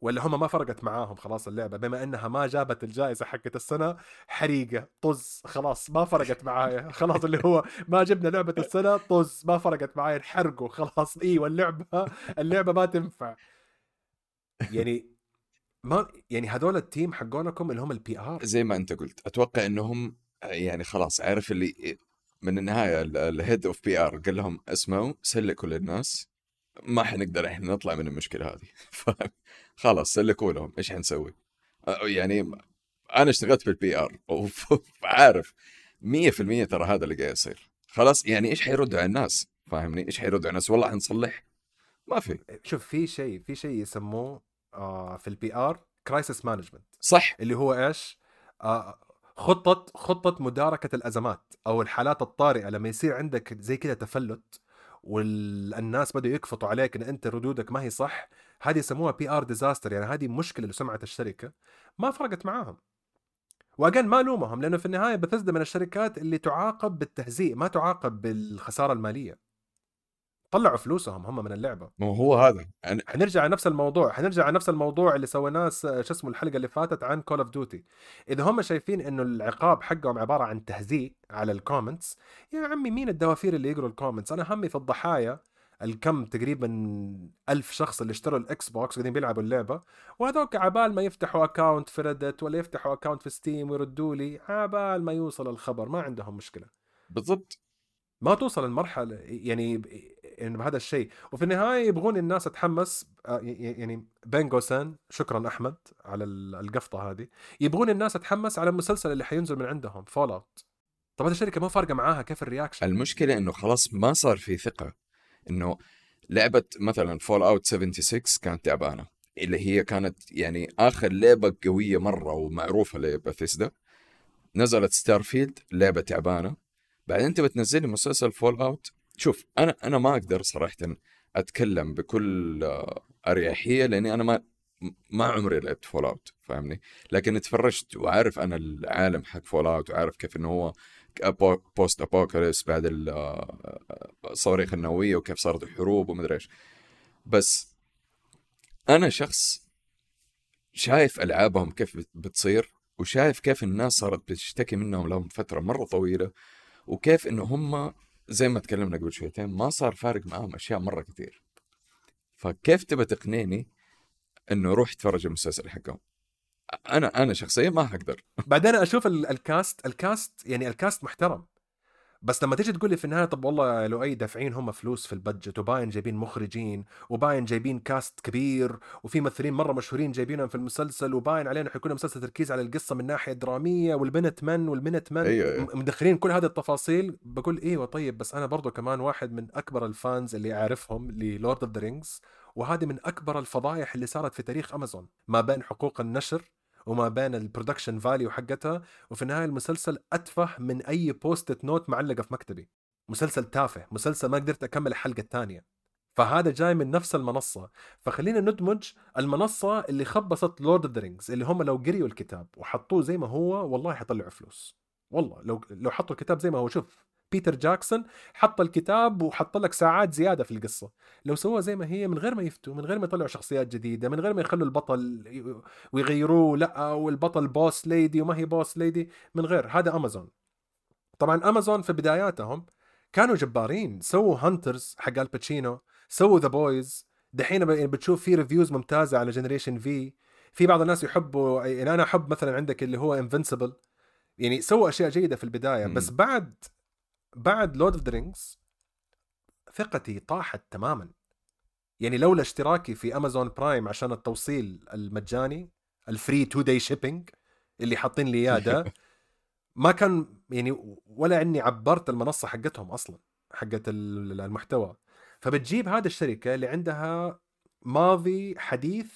S2: ولا هم ما فرقت معاهم خلاص اللعبة بما إنها ما جابت الجائزة حقت السنة حريقة طز خلاص ما فرقت معايا [laughs] خلاص اللي هو ما جبنا لعبة السنة طز ما فرقت معايا نحرقه خلاص. أيوه اللعبه اللعبة ما تنفع. يعني ما يعني هذول ال team حقونكم اللي هم ال PR
S1: زي ما أنت قلت أتوقع إنهم يعني خلاص عارف اللي من النهاية ال head of PR قال لهم اسمعوا سلكوا للناس. ما حنقدر إحنا نطلع من المشكلة هذه. [laughs] خلاص سلكوا لهم إيش حنسوي؟ يعني أنا اشتغلت بال PR وعارف 100% ترى هذا اللي قاعد يصير. خلاص يعني إيش حيردوا على الناس؟ فاهمني؟ إيش حيردوا على الناس؟ والله حنصلح. ما في.
S2: شوف في شيء في شيء يسموه آه في ال PR crisis management
S1: صح.
S2: اللي هو إيش؟ آه خطة خطة مداركة الأزمات أو الحالات الطارئة لما يصير عندك زي كذا تفلت والناس بدأوا يكفطوا عليك إن أنت ردودك ما هي صح. هذه يسموها PR disaster يعني هذه مشكلة لسمعة الشركة. ما فرقت معاهم. واجين ما لومهم لأنه في النهاية بثزدا من الشركات اللي تعاقب بالتهزيء ما تعاقب بالخسارة المالية. طلعوا فلوسهم هم من اللعبة.
S1: ما هو هذا. أنا
S2: حنرجع على نفس الموضوع حنرجع على نفس الموضوع اللي سويناه شو اسمه الحلقة اللي فاتت عن كول اوف ديوتي إذا هم شايفين إنه العقاب حقهم عبارة عن تهزيء على ال comments يا عمي مين الدوافير اللي يقروا ال comments أنا همي في الضحايا الكم تقريبا ألف شخص اللي اشتروا الإكس بوكس قاعدين بيلعبوا اللعبة وهذوك عبال ما يفتحوا account في ريدت ولا يفتحوا account في ستيم ويردوا لي عبال ما يوصل الخبر ما عندهم مشكلة.
S1: بالضبط.
S2: ما توصل المرحلة يعني يعني بهذا الشيء. وفي النهاية يبغون الناس تتحمس آه، يعني بينجو سان شكرا أحمد على ال- القفطة هذه. يبغون الناس تتحمس على المسلسل اللي حينزل من عندهم فول اوت طب هذه الشركة ما فارقة معاها كيف ال
S1: reaction المشكلة إنه خلاص ما صار في ثقة. إنه لعبة مثلا فول اوت 76 كانت تعبانة. اللي هي كانت يعني آخر لعبة قوية مرة ومعروفة لباثيسدا نزلت Starfield لعبة تعبانة. بعدين انت بتنزل لي مسلسل Fallout شوف أنا أنا ما أقدر صراحة أتكلم بكل أريحية لأني أنا ما ما عمري لعبت Fallout فاهمني؟ لكن تفرجت وعارف أنا العالم حق Fallout وعارف كيف إنه هو post-apocalypse بعد الصواريخ النووية وكيف صارت الحروب ومدري إيش. بس أنا شخص شايف ألعابهم كيف بتصير وشايف كيف الناس صارت بتشتكي منهم لهم فترة مرة طويلة وكيف إنه هم زي ما تكلمنا قبل شويتين ما صار فارق معاهم أشياء مرة كثير فكيف تبى تقنعني إنه روح أتفرج المسلسل حقهم؟ أنا أنا شخصيا ما حقدر.
S2: بعدين أشوف ال cast ال cast يعني ال cast محترم. بس لما تيجي تقول لي في النهاية طب والله يا لؤي دافعين هم فلوس في ال budget وباين جايبين مخرجين وباين جايبين cast كبير وفي ممثلين مرة مشهورين جايبينهم في المسلسل وباين علينا حيكون مسلسل تركيز على القصة من ناحية درامية والبنت من والمنت من
S1: أيوة أيوة.
S2: مدخلين كل هذه التفاصيل بقول إيوه طيب بس أنا برضو كمان واحد من أكبر ال fans اللي أعرفهم ل Lord of the Rings وهذه من أكبر الفضايح اللي صارت في تاريخ امازون ما بين حقوق النشر وما بين ال production value حقتها وفي النهاية المسلسل أتفه من أي post note معلقة في مكتبي. مسلسل تافه مسلسل ما قدرت أكمل الحلقة الثانية. فهذا جاي من نفس المنصة. فخلينا ندمج المنصة اللي خبصت Lord of the Rings اللي هم لو قريوا الكتاب وحطوه زي ما هو والله حيطلعوا فلوس. والله لو لو حطوا الكتاب زي ما هو شوف. بيتر جاكسون حط الكتاب وحط لك ساعات زيادة في القصة. لو سووها زي ما هي من غير ما يفتوا من غير ما يطلعوا شخصيات جديدة من غير ما يخلوا البطل ويغيروه لأ والبطل boss lady وما هي boss lady من غير هذا امازون طبعا امازون في بداياتهم كانوا جبارين. سووا Hunters حق الباتشينو سووا The Boys دحين بتشوف في reviews ممتازة على Generation V في بعض الناس يحبوا يعني أنا أحب مثلا عندك اللي هو Invincible يعني سووا أشياء جيدة في البداية. بس بعد بعد Lord of the Rings ثقتي طاحت تماما. يعني لولا اشتراكي في Amazon Prime عشان التوصيل المجاني ال free two-day shipping اللي حاطين لي إياه ده [laughs] ما كان يعني ولا إني عبرت المنصة حقتهم أصلا حقت المحتوى. فبتجيب هذه الشركة اللي عندها ماضي حديث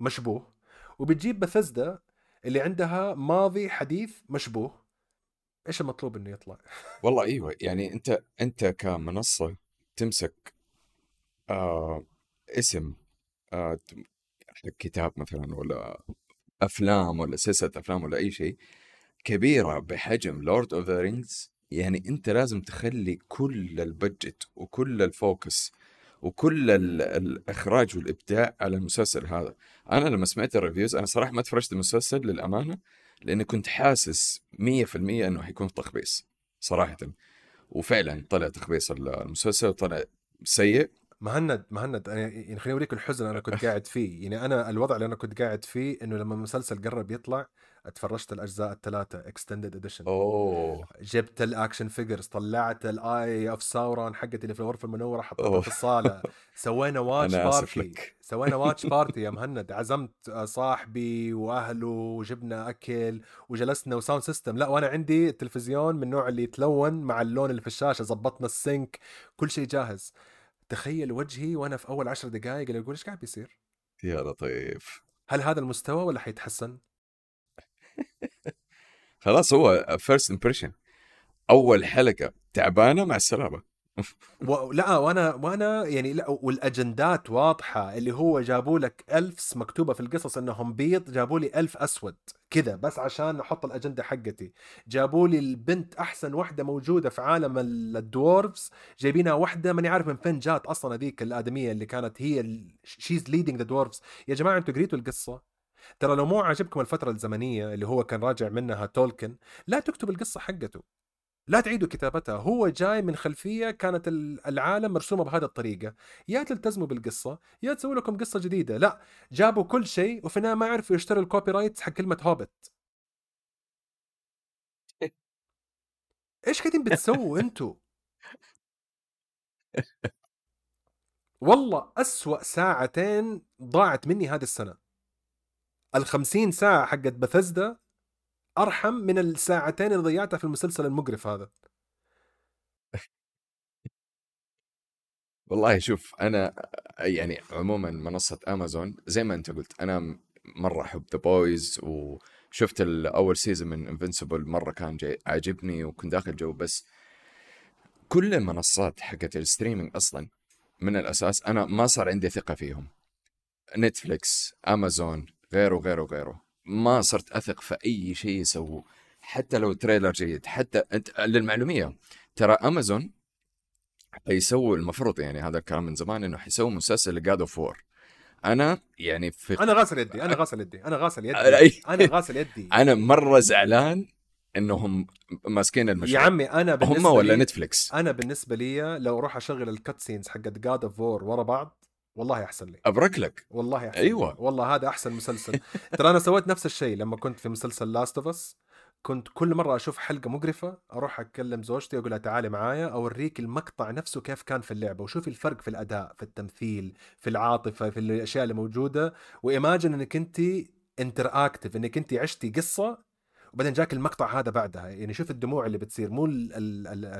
S2: مشبوه وبتجيب بثزدا اللي عندها ماضي حديث مشبوه. إيش المطلوب إنه يطلع؟ [laughs]
S1: والله إيوه يعني أنت أنت كمنصة تمسك آه اسم آه كتاب مثلا ولا أفلام ولا سلسلة أفلام ولا أي شيء كبيرة بحجم Lord of the Rings يعني أنت لازم تخلي كل ال budget وكل ال focus وكل الإخراج والإبداع على المسلسل هذا أنا لما سمعت ال reviews أنا صراحة ما تفرجت المسلسل للأمانة لأني كنت حاسس 100% إنه حيكون تخبيص صراحة. وفعلا طلع تخبيص المسلسل طلع سيء.
S2: مهند مهند يعني خليني أوريك الحزن أنا كنت قاعد فيه. يعني أنا الوضع اللي أنا كنت قاعد فيه إنه لما المسلسل قرب يطلع اتفرجت الأجزاء الثلاثة extended edition
S1: أوه.
S2: جبت ال action figures طلعت ال Eye of Sauron حقتي اللي في الغرفة المنورة حطيتها في الصالة. [laughs] سوينا watch party سوينا watch party [laughs] يا مهند. عزمت صاحبي وأهله وجبنا أكل وجلسنا و sound system لا وأنا عندي التلفزيون من النوع اللي يتلون مع اللون اللي في الشاشة زبطنا ال sync كل شيء جاهز. تخيل وجهي وأنا في أول عشر دقائق اللي أقول إيش قاعد بيصير؟
S1: يا لطيف.
S2: هل هذا المستوى ولا حيتحسن؟ [laughs]
S1: خلاص هو first impression أول حلقة تعبانة مع السلامة. [laughs]
S2: و... لا وأنا وأنا يعني لا والأجندات واضحة اللي هو جابوا لك elves مكتوبة في القصص إنهم بيض جابوا لي elf أسود كذا بس عشان نحط الأجندة حقتي. جابوا لي البنت أحسن واحدة موجودة في عالم ال dwarves جايبينها واحدة ماني عارف من فين جات أصلا هذيك الآدمية اللي كانت هي she's leading the dwarves يا جماعة أنتوا قريتوا القصة؟ ترى لو مو عاجبكم الفترة الزمنية اللي هو كان راجع منها تولكن لا تكتب القصة حقته. لا تعيدوا كتابتها. هو جاي من خلفية كانت العالم مرسومة بهذه الطريقة. يا تلتزموا بالقصة يا تسوي لكم قصة جديدة. لا جابوا كل شيء وفي النهاية ما عرفوا يشتروا ال copyrights حق كلمة هوبت إيش قاعدين بتسووا أنتوا؟ [laughs] والله أسوأ ساعتين ضاعت مني هذه السنة. ال ساعة حقت بثزدا أرحم من الساعتين اللي ضيعتها في المسلسل المقرف هذا.
S1: والله شوف أنا يعني عموما منصة امازون زي ما أنت قلت أنا مرة أحب The Boys وشفت الأول season من Invincible مرة كان جاي عاجبني وكنت داخل جو بس كل المنصات حقت ال streaming أصلا من الأساس أنا ما صار عندي ثقة فيهم. نتفليكس امازون غيره غيره غيره. ما صرت أثق في أي شيء يسووه. حتى لو تريلر جيد حتى أنت للمعلومية ترى أمازون حيسووا المفروض يعني هذا الكلام من زمان إنه حيسووا مسلسل ل God of War أنا يعني في
S2: أنا غاسل يدي أنا غاسل يدي أنا غاسل يدي أنا غاسل يدي. [laughs]
S1: أنا مرة زعلان إنهم ماسكين
S2: يا
S1: المشروع
S2: عمي أنا
S1: هم
S2: بالنسبة
S1: ولا
S2: لي
S1: نتفليكس؟
S2: أنا بالنسبة لي لو أروح أشغل ال cutscenes حقت God of War ورا بعض والله أحسن لي
S1: أبرك لك
S2: والله أحسن
S1: أيوة.
S2: لي. والله هذا أحسن مسلسل ترى أنا سويت نفس الشيء لما كنت في مسلسل Last of Us كنت كل مرة أشوف حلقة مقرفة أروح أكلم زوجتي أقول لها تعالي معايا أوريك المقطع نفسه كيف كان في اللعبة وشوفي الفرق في الأداء في التمثيل في العاطفة في الأشياء اللي موجودة و imagine إنك انت interactive إنك انت عشتي قصة وبعدين جاك المقطع هذا بعدها. يعني شوف الدموع اللي بتصير مو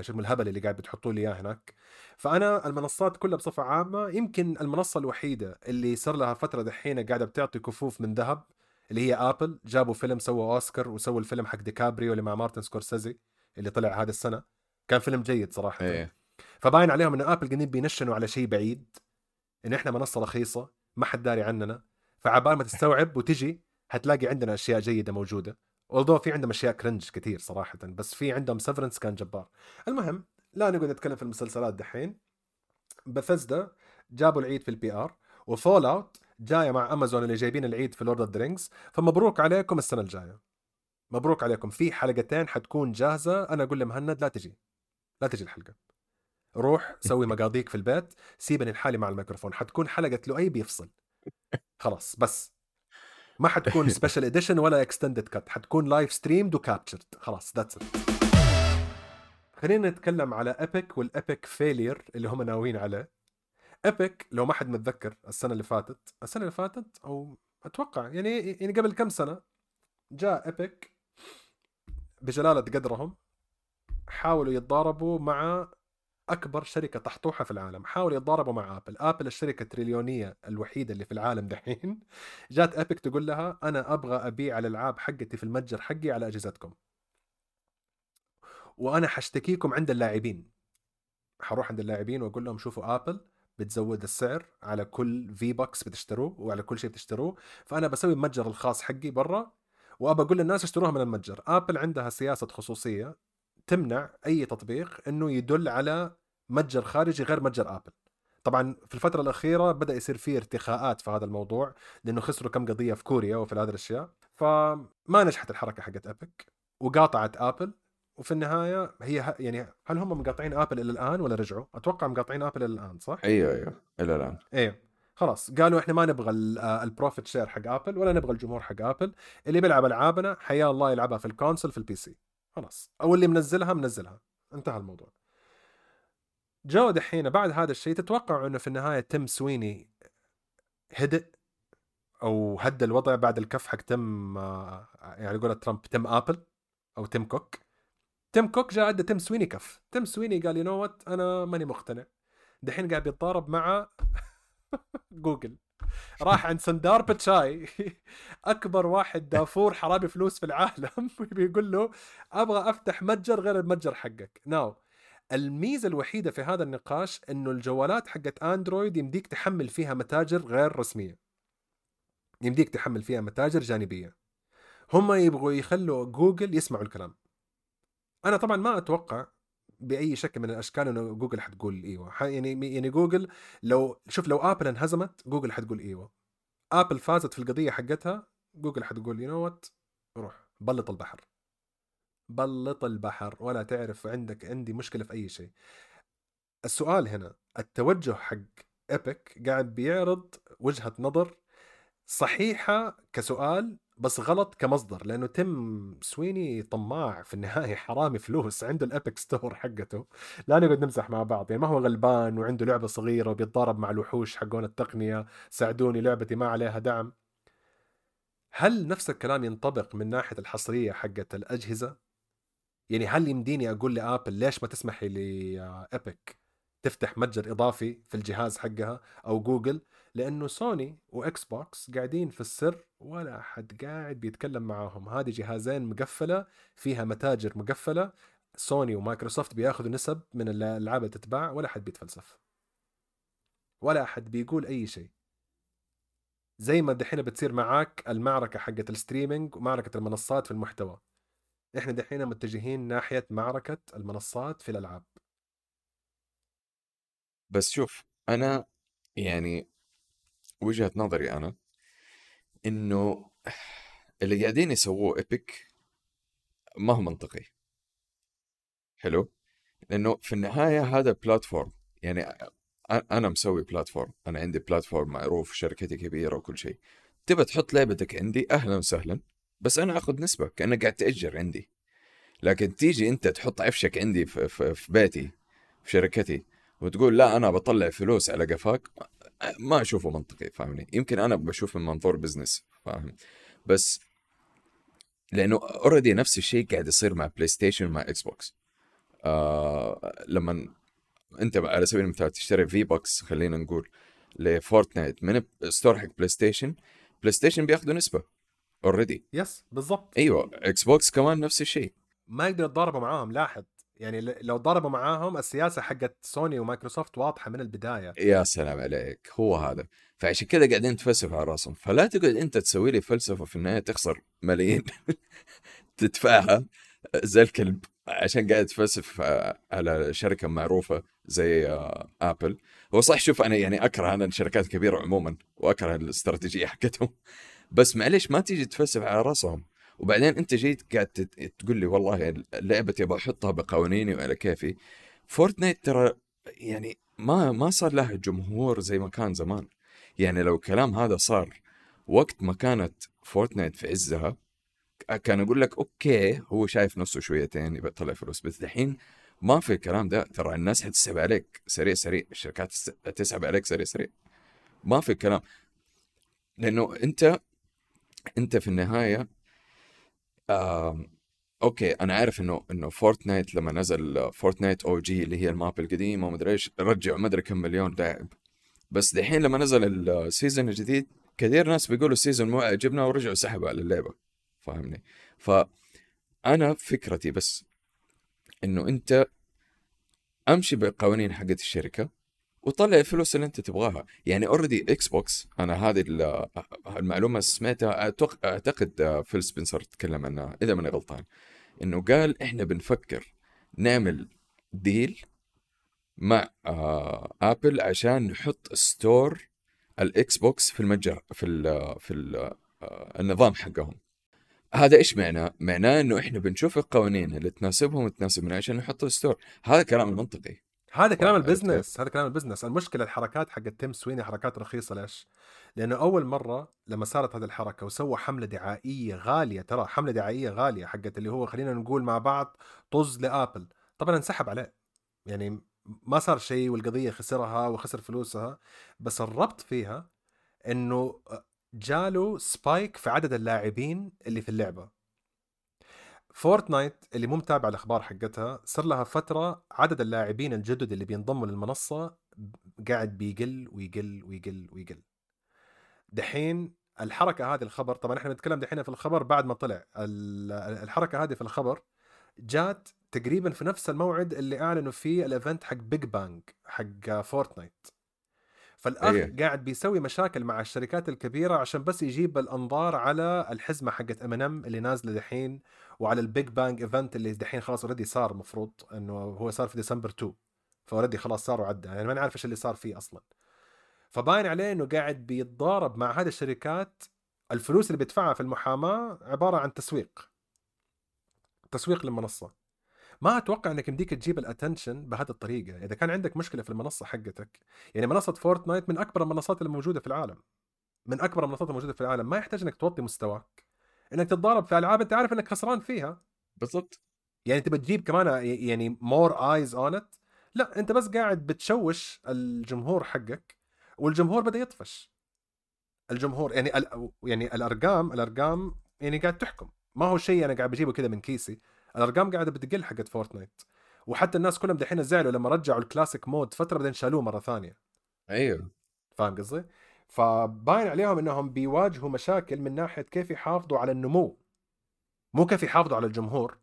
S2: شو الهبل اللي قاعد بتحطوا لي إياه هناك. فأنا المنصات كلها بصفة عامة يمكن المنصة الوحيدة اللي صار لها فترة دحين قاعدة بتعطي كفوف من ذهب اللي هي آبل. جابوا فيلم سووا أوسكار وسووا الفيلم حق ديكابريو اللي مع مارتن سكورسيزي اللي طلع هذا السنة. كان فيلم جيد صراحة.
S1: إيه.
S2: فباين عليهم انه آبل قاعدين بينشنوا على شيء بعيد إن إحنا منصة رخيصة ما حد داري عننا. فعبال ما تستوعب وتجي هتلاقي عندنا أشياء جيدة موجودة. والله في عندهم أشياء cringe كثير صراحة بس في عندهم Severance كان جبار. المهم لا نقعد نتكلم في المسلسلات دحين. بثزدا جابوا العيد في ال PR و Fallout جاية مع امازون اللي جايبين العيد في Lord of the Rings فمبروك عليكم السنة الجاية. مبروك عليكم. في حلقتين حتكون جاهزة. أنا أقول لمهند لا تجي. لا تجي الحلقة. روح سوي [laughs] مقاضيك في البيت. سيبني لحالي مع الميكروفون. حتكون حلقة لؤي بيفصل. خلاص بس. ما حتكون [laughs] special edition ولا extended cut حتكون live streamed و captured خلاص that's it خلينا نتكلم على ايبك وال epic failure اللي هم ناويين عليه. ايبك لو ما حد متذكر السنة اللي فاتت. السنة اللي فاتت أو أتوقع يعني يعني قبل كم سنة جاء ايبك بجلالة قدرهم حاولوا يتضاربوا مع أكبر شركة تحطوحه في العالم حاولوا يتضاربوا مع ابل ابل الشركة التريليونية الوحيدة اللي في العالم دحين. [laughs] جات ابيك تقول لها أنا أبغى أبيع الألعاب حقتي في المتجر حقي على أجهزتكم. وأنا حشتكيكم عند اللاعبين. حروح عند اللاعبين وأقول لهم شوفوا ابل بتزود السعر على كل V-Bucks بتشتروه وعلى كل شيء بتشتروه فأنا بسوي المتجر الخاص حقي برا. وأبغى أقول للناس اشتروها من المتجر. ابل عندها سياسة خصوصية تمنع أي تطبيق إنه يدل على متجر خارجي غير متجر آبل. طبعا في الفترة الأخيرة بدأ يصير في ارتخاءات في هذا الموضوع لأنه خسروا كم قضية في كوريا وفي هذه الأشياء. فما نجحت الحركة حقت ابيك وقاطعت آبل. وفي النهاية هي ه- يعني هل هم مقاطعين آبل إلى الآن ولا رجعوا؟ أتوقع مقاطعين آبل إلى الآن صح؟
S1: أيوه أيوه إلى الآن.
S2: إيه. خلاص قالوا إحنا ما نبغى ال- آه، profit share حق آبل ولا نبغى الجمهور حق آبل. اللي بيلعب ألعابنا حيا الله يلعبها في ال console في ال PC خلاص. أو اللي منزلها منزلها. انتهى الموضوع. جو دحين بعد هذا الشيء تتوقع إنه في النهاية تيم سويني هدئ أو هدى الوضع بعد الكف حق تيم آه، يعني قول ترامب تيم آبل أو تيم كوك؟ تيم كوك جاء أدى تيم سويني كف. تيم سويني قال you know what أنا ماني مقتنع. دحين قاعد بيتضارب مع [laughs] جوجل. راح عند سندار بتشاي. [laughs] أكبر واحد دافور حرامي فلوس في العالم. [laughs] بيقول له أبغى أفتح متجر غير المتجر حقك. now الميزة الوحيدة في هذا النقاش إنه الجوالات حقت أندرويد يمديك تحمل فيها متاجر غير رسمية. يمديك تحمل فيها متاجر جانبية. هم يبغوا يخلوا جوجل يسمعوا الكلام. أنا طبعا ما أتوقع بأي شكل من الأشكال إنه جوجل حتقول إيوه. يعني يعني جوجل لو شوف لو ابل انهزمت جوجل حتقول إيوه. ابل فازت في القضية حقتها جوجل حتقول you know what روح بلط البحر. بلط البحر ولا تعرف عندك عندي مشكلة في أي شيء. السؤال هنا التوجه حق ايبك قاعد بيعرض وجهة نظر صحيحة كسؤال بس غلط كمصدر لأنه تيم سويني طماع في النهاية حرامي فلوس عنده ال Epic Store حقته. لا نقعد نمزح مع بعض يعني ما هو غلبان وعنده لعبة صغيرة وبيتضارب مع الوحوش حقون التقنية ساعدوني لعبتي ما عليها دعم. هل نفس الكلام ينطبق من ناحية الحصرية حقت الأجهزة؟ يعني هل يمديني أقول لابل ليش ما تسمحي لابيك تفتح متجر إضافي في الجهاز حقها أو جوجل لأنه سوني واكس بوكس قاعدين في السر ولا حد قاعد بيتكلم معاهم. هذه جهازين مقفلة فيها متاجر مقفلة. سوني ومايكروسوفت بياخذوا نسب من الألعاب اللي تتباع ولا حد بيتفلسف. ولا حد بيقول أي شيء. زي ما دحين بتصير معاك المعركة حقت ال streaming ومعركة المنصات في المحتوى. إحنا دحين متجهين ناحية معركة المنصات في الألعاب.
S1: بس شوف أنا يعني وجهة نظري أنا إنه اللي قاعدين يسووه ايبك ما هو منطقي. حلو؟ لأنه في النهاية هذا بلاتفورم يعني أنا مسوي بلاتفورم أنا عندي بلاتفورم معروف شركتي كبيرة وكل شيء. تبى تحط لعبتك عندي أهلا وسهلا بس أنا آخذ نسبة كانك قاعد تأجر عندي. لكن تيجي أنت تحط عفشك عندي في, في, في بيتي في شركتي وتقول لا أنا بطلع فلوس على قفاك ما أشوفه منطقي فاهمني؟ يمكن أنا بشوف من منظور business فاهم؟ بس لأنه already نفس الشيء قاعد يصير مع بلاي ستيشن مع إكس بوكس آه لما أنت على سبيل المثال تشتري V-Bucks خلينا نقول لفورتنايت من store حق بلاي ستيشن بلاي ستيشن بياخذوا نسبة already
S2: yes بالضبط.
S1: أيوه إكس بوكس كمان نفس الشيء.
S2: ما يقدروا يتضاربوا معاهم لاحظ. يعني لو ضربوا معاهم السياسة حقت سوني ومايكروسوفت واضحة من البداية.
S1: يا سلام عليك هو هذا. فعشان كذا قاعدين تفلسف على رأسهم. فلا تقعد أنت تسوي لي فلسفة في النهاية تخسر ملايين. [laughs] تدفعها. زي الكلب. عشان قاعد تفلسف على شركة معروفة زي آبل. هو صح شوف أنا يعني أكره أنا الشركات الكبيرة عموما وأكره الاستراتيجية حقتهم. بس معليش ما تيجي تفلسف على رأسهم. وبعدين أنت جيت قاعد تقول لي والله لعبتي أبغى أحطها بقوانيني وعلى كيفي. فورتنايت ترى يعني ما ما صار لها جمهور زي ما كان زمان. يعني لو الكلام هذا صار وقت ما كانت فورتنايت في عزها كان أقول لك okay هو شايف نفسه شويتين يبغى يطلع فلوس بس الحين ما في الكلام ده. ترى الناس حتسحب عليك سريع سريع الشركات تسحب عليك سريع سريع. ما في كلام لأنه أنت أنت في النهاية okay أنا عارف إنه إنه فورتنايت لما نزل فورتنايت OG اللي هي ال map القديمة وما أدري إيش رجعوا ما أدري كم مليون لاعب. بس دحين لما نزل ال season الجديد كثير ناس بيقولوا ال season مو عجبنا ورجعوا سحبوا على اللعبة. فاهمني؟ ف أنا فكرتي بس إنه أنت أمشي بقوانين حقت الشركة وطلع الفلوس اللي انت تبغاها. يعني already إكس بوكس أنا هذه المعلومة سمعتها أعتقد فيل سبنسر تكلم عنها إذا ماني غلطان. إنه قال إحنا بنفكر نعمل deal مع آبل عشان نحط store الاكس بوكس في المتجر في ال في ال النظام حقهم. هذا إيش معناه؟ معناه إنه إحنا بنشوف القوانين اللي تناسبهم وتناسبنا عشان نحط ال store، هذا كلام المنطقي.
S2: هذا كلام ال business هذا كلام ال business المشكلة الحركات حقت تيم سويني حركات رخيصة ليش؟ لأنه أول مرة لما صارت هذه الحركة وسوى حملة دعائية غالية ترى حملة دعائية غالية حقت اللي هو خلينا نقول مع بعض طز لآبل. طبعا انسحب عليه. يعني ما صار شيء والقضية خسرها وخسر فلوسها بس الربط فيها إنه جاله spike في عدد اللاعبين اللي في اللعبة. فورتنايت اللي مو متابع الأخبار حقتها صار لها فترة عدد اللاعبين الجدد اللي بينضموا للمنصة قاعد بيقل ويقل ويقل ويقل. دحين الحركة هذه الخبر طبعا إحنا بنتكلم دحين في الخبر بعد ما طلع. الحركة هذه في الخبر جات تقريبا في نفس الموعد اللي أعلنوا فيه ال event حق Big Bang حق فورتنايت. فالأخ أيه. قاعد بيسوي مشاكل مع الشركات الكبيرة عشان بس يجيب الأنظار على الحزمة حقت ام ان ام اللي نازلة دحين وعلى ال Big Bang event اللي دحين خلاص اوريدي صار المفروض إنه هو صار في ديسمبر 2 ف already خلاص صار وعدى. يعني ما نعرف إيش اللي صار فيه أصلا. فباين عليه إنه قاعد بيتضارب مع هذه الشركات الفلوس اللي بيدفعها في المحاماة عبارة عن تسويق. تسويق للمنصة. ما أتوقع إنك يمديك تجيب ال attention بهذه الطريقة. إذا كان عندك مشكلة في المنصة حقتك يعني منصة فورتنايت من أكبر المنصات اللي موجوده في العالم. من أكبر المنصات الموجودة في العالم. ما يحتاج إنك توطي مستواك. إنك تتضارب في ألعاب أنت عارف إنك خسران فيها.
S1: بالضبط.
S2: يعني انت بتجيب كمان يعني more eyes on it لا أنت بس قاعد بتشوش الجمهور حقك والجمهور بدأ يطفش. الجمهور يعني يعني الأرقام الأرقام يعني قاعد تحكم. ما هو شيء أنا قاعد بجيبه كذا من كيسي. الأرقام قاعدة بتقل حقت فورتنايت. وحتى الناس كلهم دحين زعلوا لما رجعوا الكلاسيك مود فترة بعدين شالوه مرة ثانية.
S1: أيوه.
S2: فاهم قصدي؟ فباين عليهم إنهم بيواجهوا مشاكل من ناحية كيف يحافظوا على النمو. مو كيف يحافظوا على الجمهور.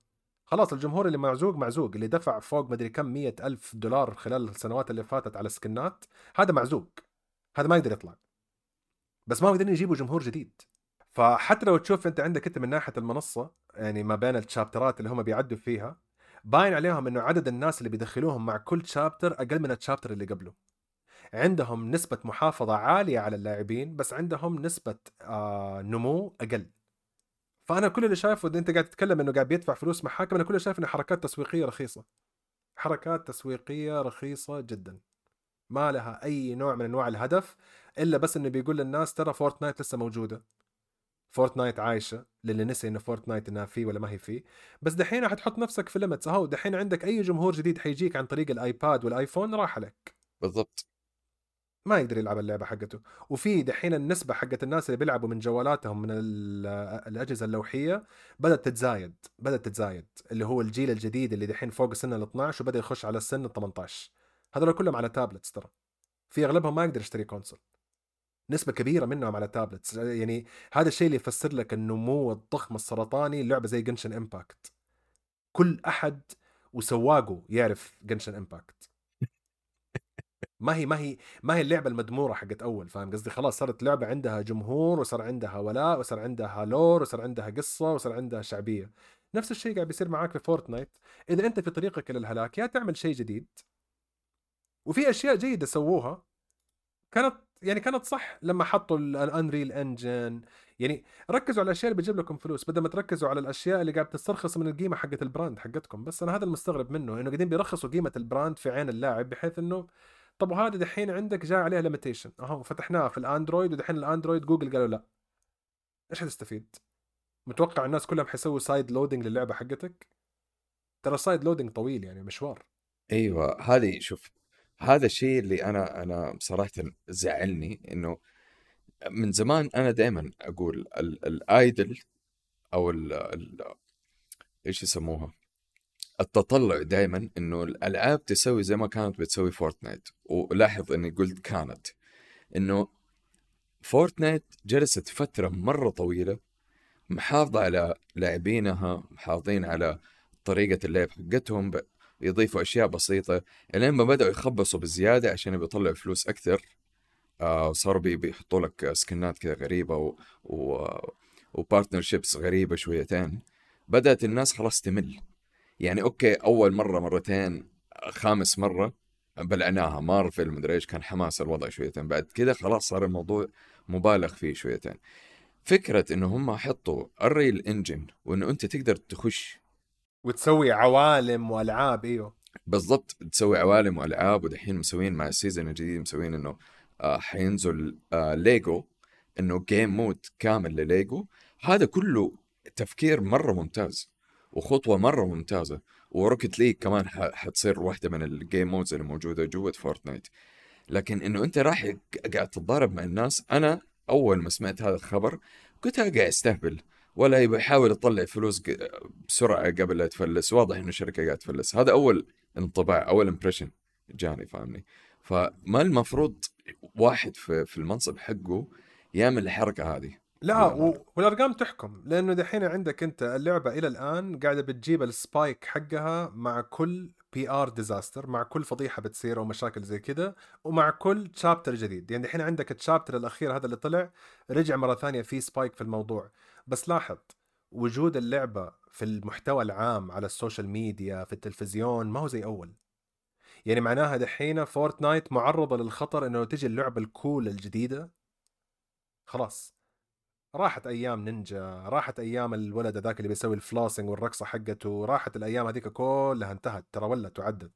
S2: خلاص الجمهور اللي معزوق معزوق. اللي دفع فوق مدري كم مية ألف دولار خلال السنوات اللي فاتت على سكنات هذا معزوق. هذا ما يقدر يطلع. بس ما قادرين يجيبوا جمهور جديد. فحتى لو تشوف أنت عندك أنت من ناحية المنصة يعني ما بين التشابترات اللي هم بيعدوا فيها باين عليهم إنه عدد الناس اللي بيدخلوهم مع كل chapter أقل من ال chapter اللي قبله. عندهم نسبة محافظة عالية على اللاعبين بس عندهم نسبة آه نمو أقل. فأنا كل اللي شايفه إذا أنت قاعد تتكلم إنه قاعد بيدفع فلوس محاكم أنا كل اللي شايف إنه حركات تسويقية رخيصة. حركات تسويقية رخيصة جدا. ما لها أي نوع من أنواع الهدف إلا بس إنه بيقول للناس ترى فورتنايت لسه موجودة. فورتنايت عايشة للي نسي إنه فورتنايت إنها فيه ولا ما هي فيه. بس دحين حتحط نفسك في limits أهو دحين عندك أي جمهور جديد حيجيك عن طريق الآيباد والآيفون راح عليك.
S1: بالضبط.
S2: ما يقدر يلعب اللعبة حقته. وفي دحين النسبة حقت الناس اللي بيلعبوا من جوالاتهم من الأجهزة اللوحية بدأت تتزايد بدأت تتزايد. اللي هو الجيل الجديد اللي دحين فوق سن ال 12 وبدأ يخش على السن ال 18 هذول كلهم على tablets ترى. في أغلبهم ما يقدر يشتري console نسبة كبيرة منهم على tablets يعني هذا الشيء اللي يفسر لك النمو الضخم السرطاني لعبة زي جنشن امباكت كل أحد وسواقه يعرف جنشن امباكت ما هي ما هي ما هي اللعبة المدمورة حقت أول فاهم قصدي؟ خلاص صارت لعبة عندها جمهور وصار عندها ولاء وصار عندها lore وصار عندها قصة وصار عندها شعبية. نفس الشيء قاعد بيصير معاك في فورتنايت إذا أنت في طريقك إلى الهلاك يا تعمل شيء جديد. وفي أشياء جيدة سووها كانت يعني كانت صح لما حطوا ال Unreal Engine يعني ركزوا على الأشياء اللي بتجيب لكم فلوس بدل ما تركزوا على الأشياء اللي قاعد تسترخص من القيمة حقت ال brand حقتكم. بس أنا هذا المستغرب منه إنه قاعدين بيرخصوا قيمة ال brand في عين اللاعب بحيث إنه طب وهذا دحين عندك جاء عليها limitation أهو فتحناها في الأندرويد ودحين الأندرويد جوجل قالوا لا. إيش حتستفيد؟ متوقع الناس كلهم حيسووا side loading للعبة حقتك؟ ترى side loading طويل يعني مشوار.
S1: أيوه هذه شوف هذا الشيء اللي أنا أنا صراحة زعلني إنه من زمان أنا دائما أقول ال ideal أو ال ال إيش يسموها؟ التطلع دائما إنه الألعاب تسوي زي ما كانت بتسوي Fortnite. ولاحظ إني قلت كانت إنه فورتنايت جلست فترة مرة طويلة محافظة على لاعبينها محافظين على طريقة اللعب حقتهم يضيفوا أشياء بسيطة. إلين ما بدأوا يخبصوا بزيادة عشان يطلعوا فلوس أكثر آه وصاروا بيحطوا لك سكنات كذا غريبة و... و... و partnerships غريبة شويتين. بدأت الناس خلاص تمل. يعني okay أول مرة مرتين خامس مرة بلعناها مارفل مدري إيش كان حماس الوضع شويتين. بعد كذا خلاص صار الموضوع مبالغ فيه شويتين. فكرة إنه هم حطوا ال Unreal Engine وإنه أنت تقدر تخش
S2: وتسوي عوالم وألعاب إيوه.
S1: بالضبط تسوي عوالم وألعاب ودحين مسوين مع ال season الجديد مسوين إنه آه حينزل آه ليجو إنه game mode كامل لليجو. هذا كله تفكير مرة ممتاز وخطوة مرة ممتازة. و Rocket League كمان حتصير واحدة من ال game modes اللي موجودة جوة Fortnite لكن إنه أنت راح قاعد تتضارب مع الناس أنا أول ما سمعت هذا الخبر كنت قاعد أستهبل. ولا يبغى يحاول يطلع فلوس بسرعة قبل لا تفلس واضح إنه الشركة قاعدة تفلس. هذا أول انطباع أول impression جاني فاهمني؟ فما المفروض واحد في, في المنصب حقه يعمل الحركة هذه؟
S2: لا و... والأرقام تحكم. لأنه دحين عندك أنت اللعبة إلى الآن قاعدة بتجيب ال spike حقها مع كل PR disaster مع كل فضيحة بتصير أو مشاكل زي كذا ومع كل chapter جديد. يعني دحين عندك ال chapter الأخير هذا اللي طلع رجع مرة ثانية في spike في الموضوع. بس لاحظ وجود اللعبة في المحتوى العام على ال social media في التلفزيون ما هو زي أول. يعني معناها دحين Fortnite معرضة للخطر إنه تجي اللعبة ال cool الجديدة؟ خلاص. راحت أيام نينجا راحت أيام الولد ذاك اللي بيسوي ال flossing والرقصة حقته راحت الأيام هذيك كلها انتهت ترى ولت وعدت.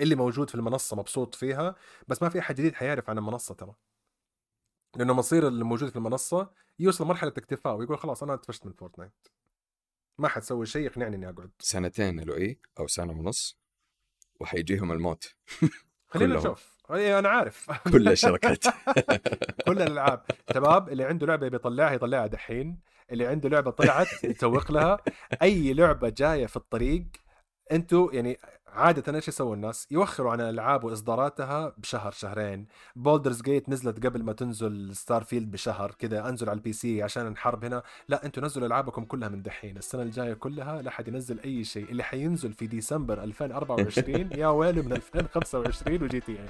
S2: اللي موجود في المنصة مبسوط فيها بس ما في أحد جديد حيعرف عن المنصة ترى. لأنه مصير اللي موجود في المنصة يوصل مرحله اكتفاء ويقول خلاص أنا تفشت من فورتنايت. ما حتسوي شيء يقنعني إني أقعد.
S1: سنتين لؤي أو سنة ونص وحيجيهم الموت. [laughs]
S2: خلينا نشوف. أي أنا عارف. [laughs]
S1: كل الشركات. [laughs]
S2: كل الألعاب. شباب اللي عنده لعبة بيطلعها يطلعها دحين. اللي عنده لعبة طلعت يسوق لها. أي لعبة جاية في الطريق أنتوا يعني عادة إيش يسووا الناس؟ يوخروا عن الألعاب وإصداراتها بشهر شهرين، Baldur's Gate نزلت قبل ما تنزل Starfield بشهر كذا أنزل على ال PC عشان نحارب هنا، لا أنتوا نزلوا ألعابكم كلها من دحين، السنة الجاية كلها لا حد ينزل أي شيء، اللي حينزل في ديسمبر 2024 يا ويلي من 2025
S3: و GTA.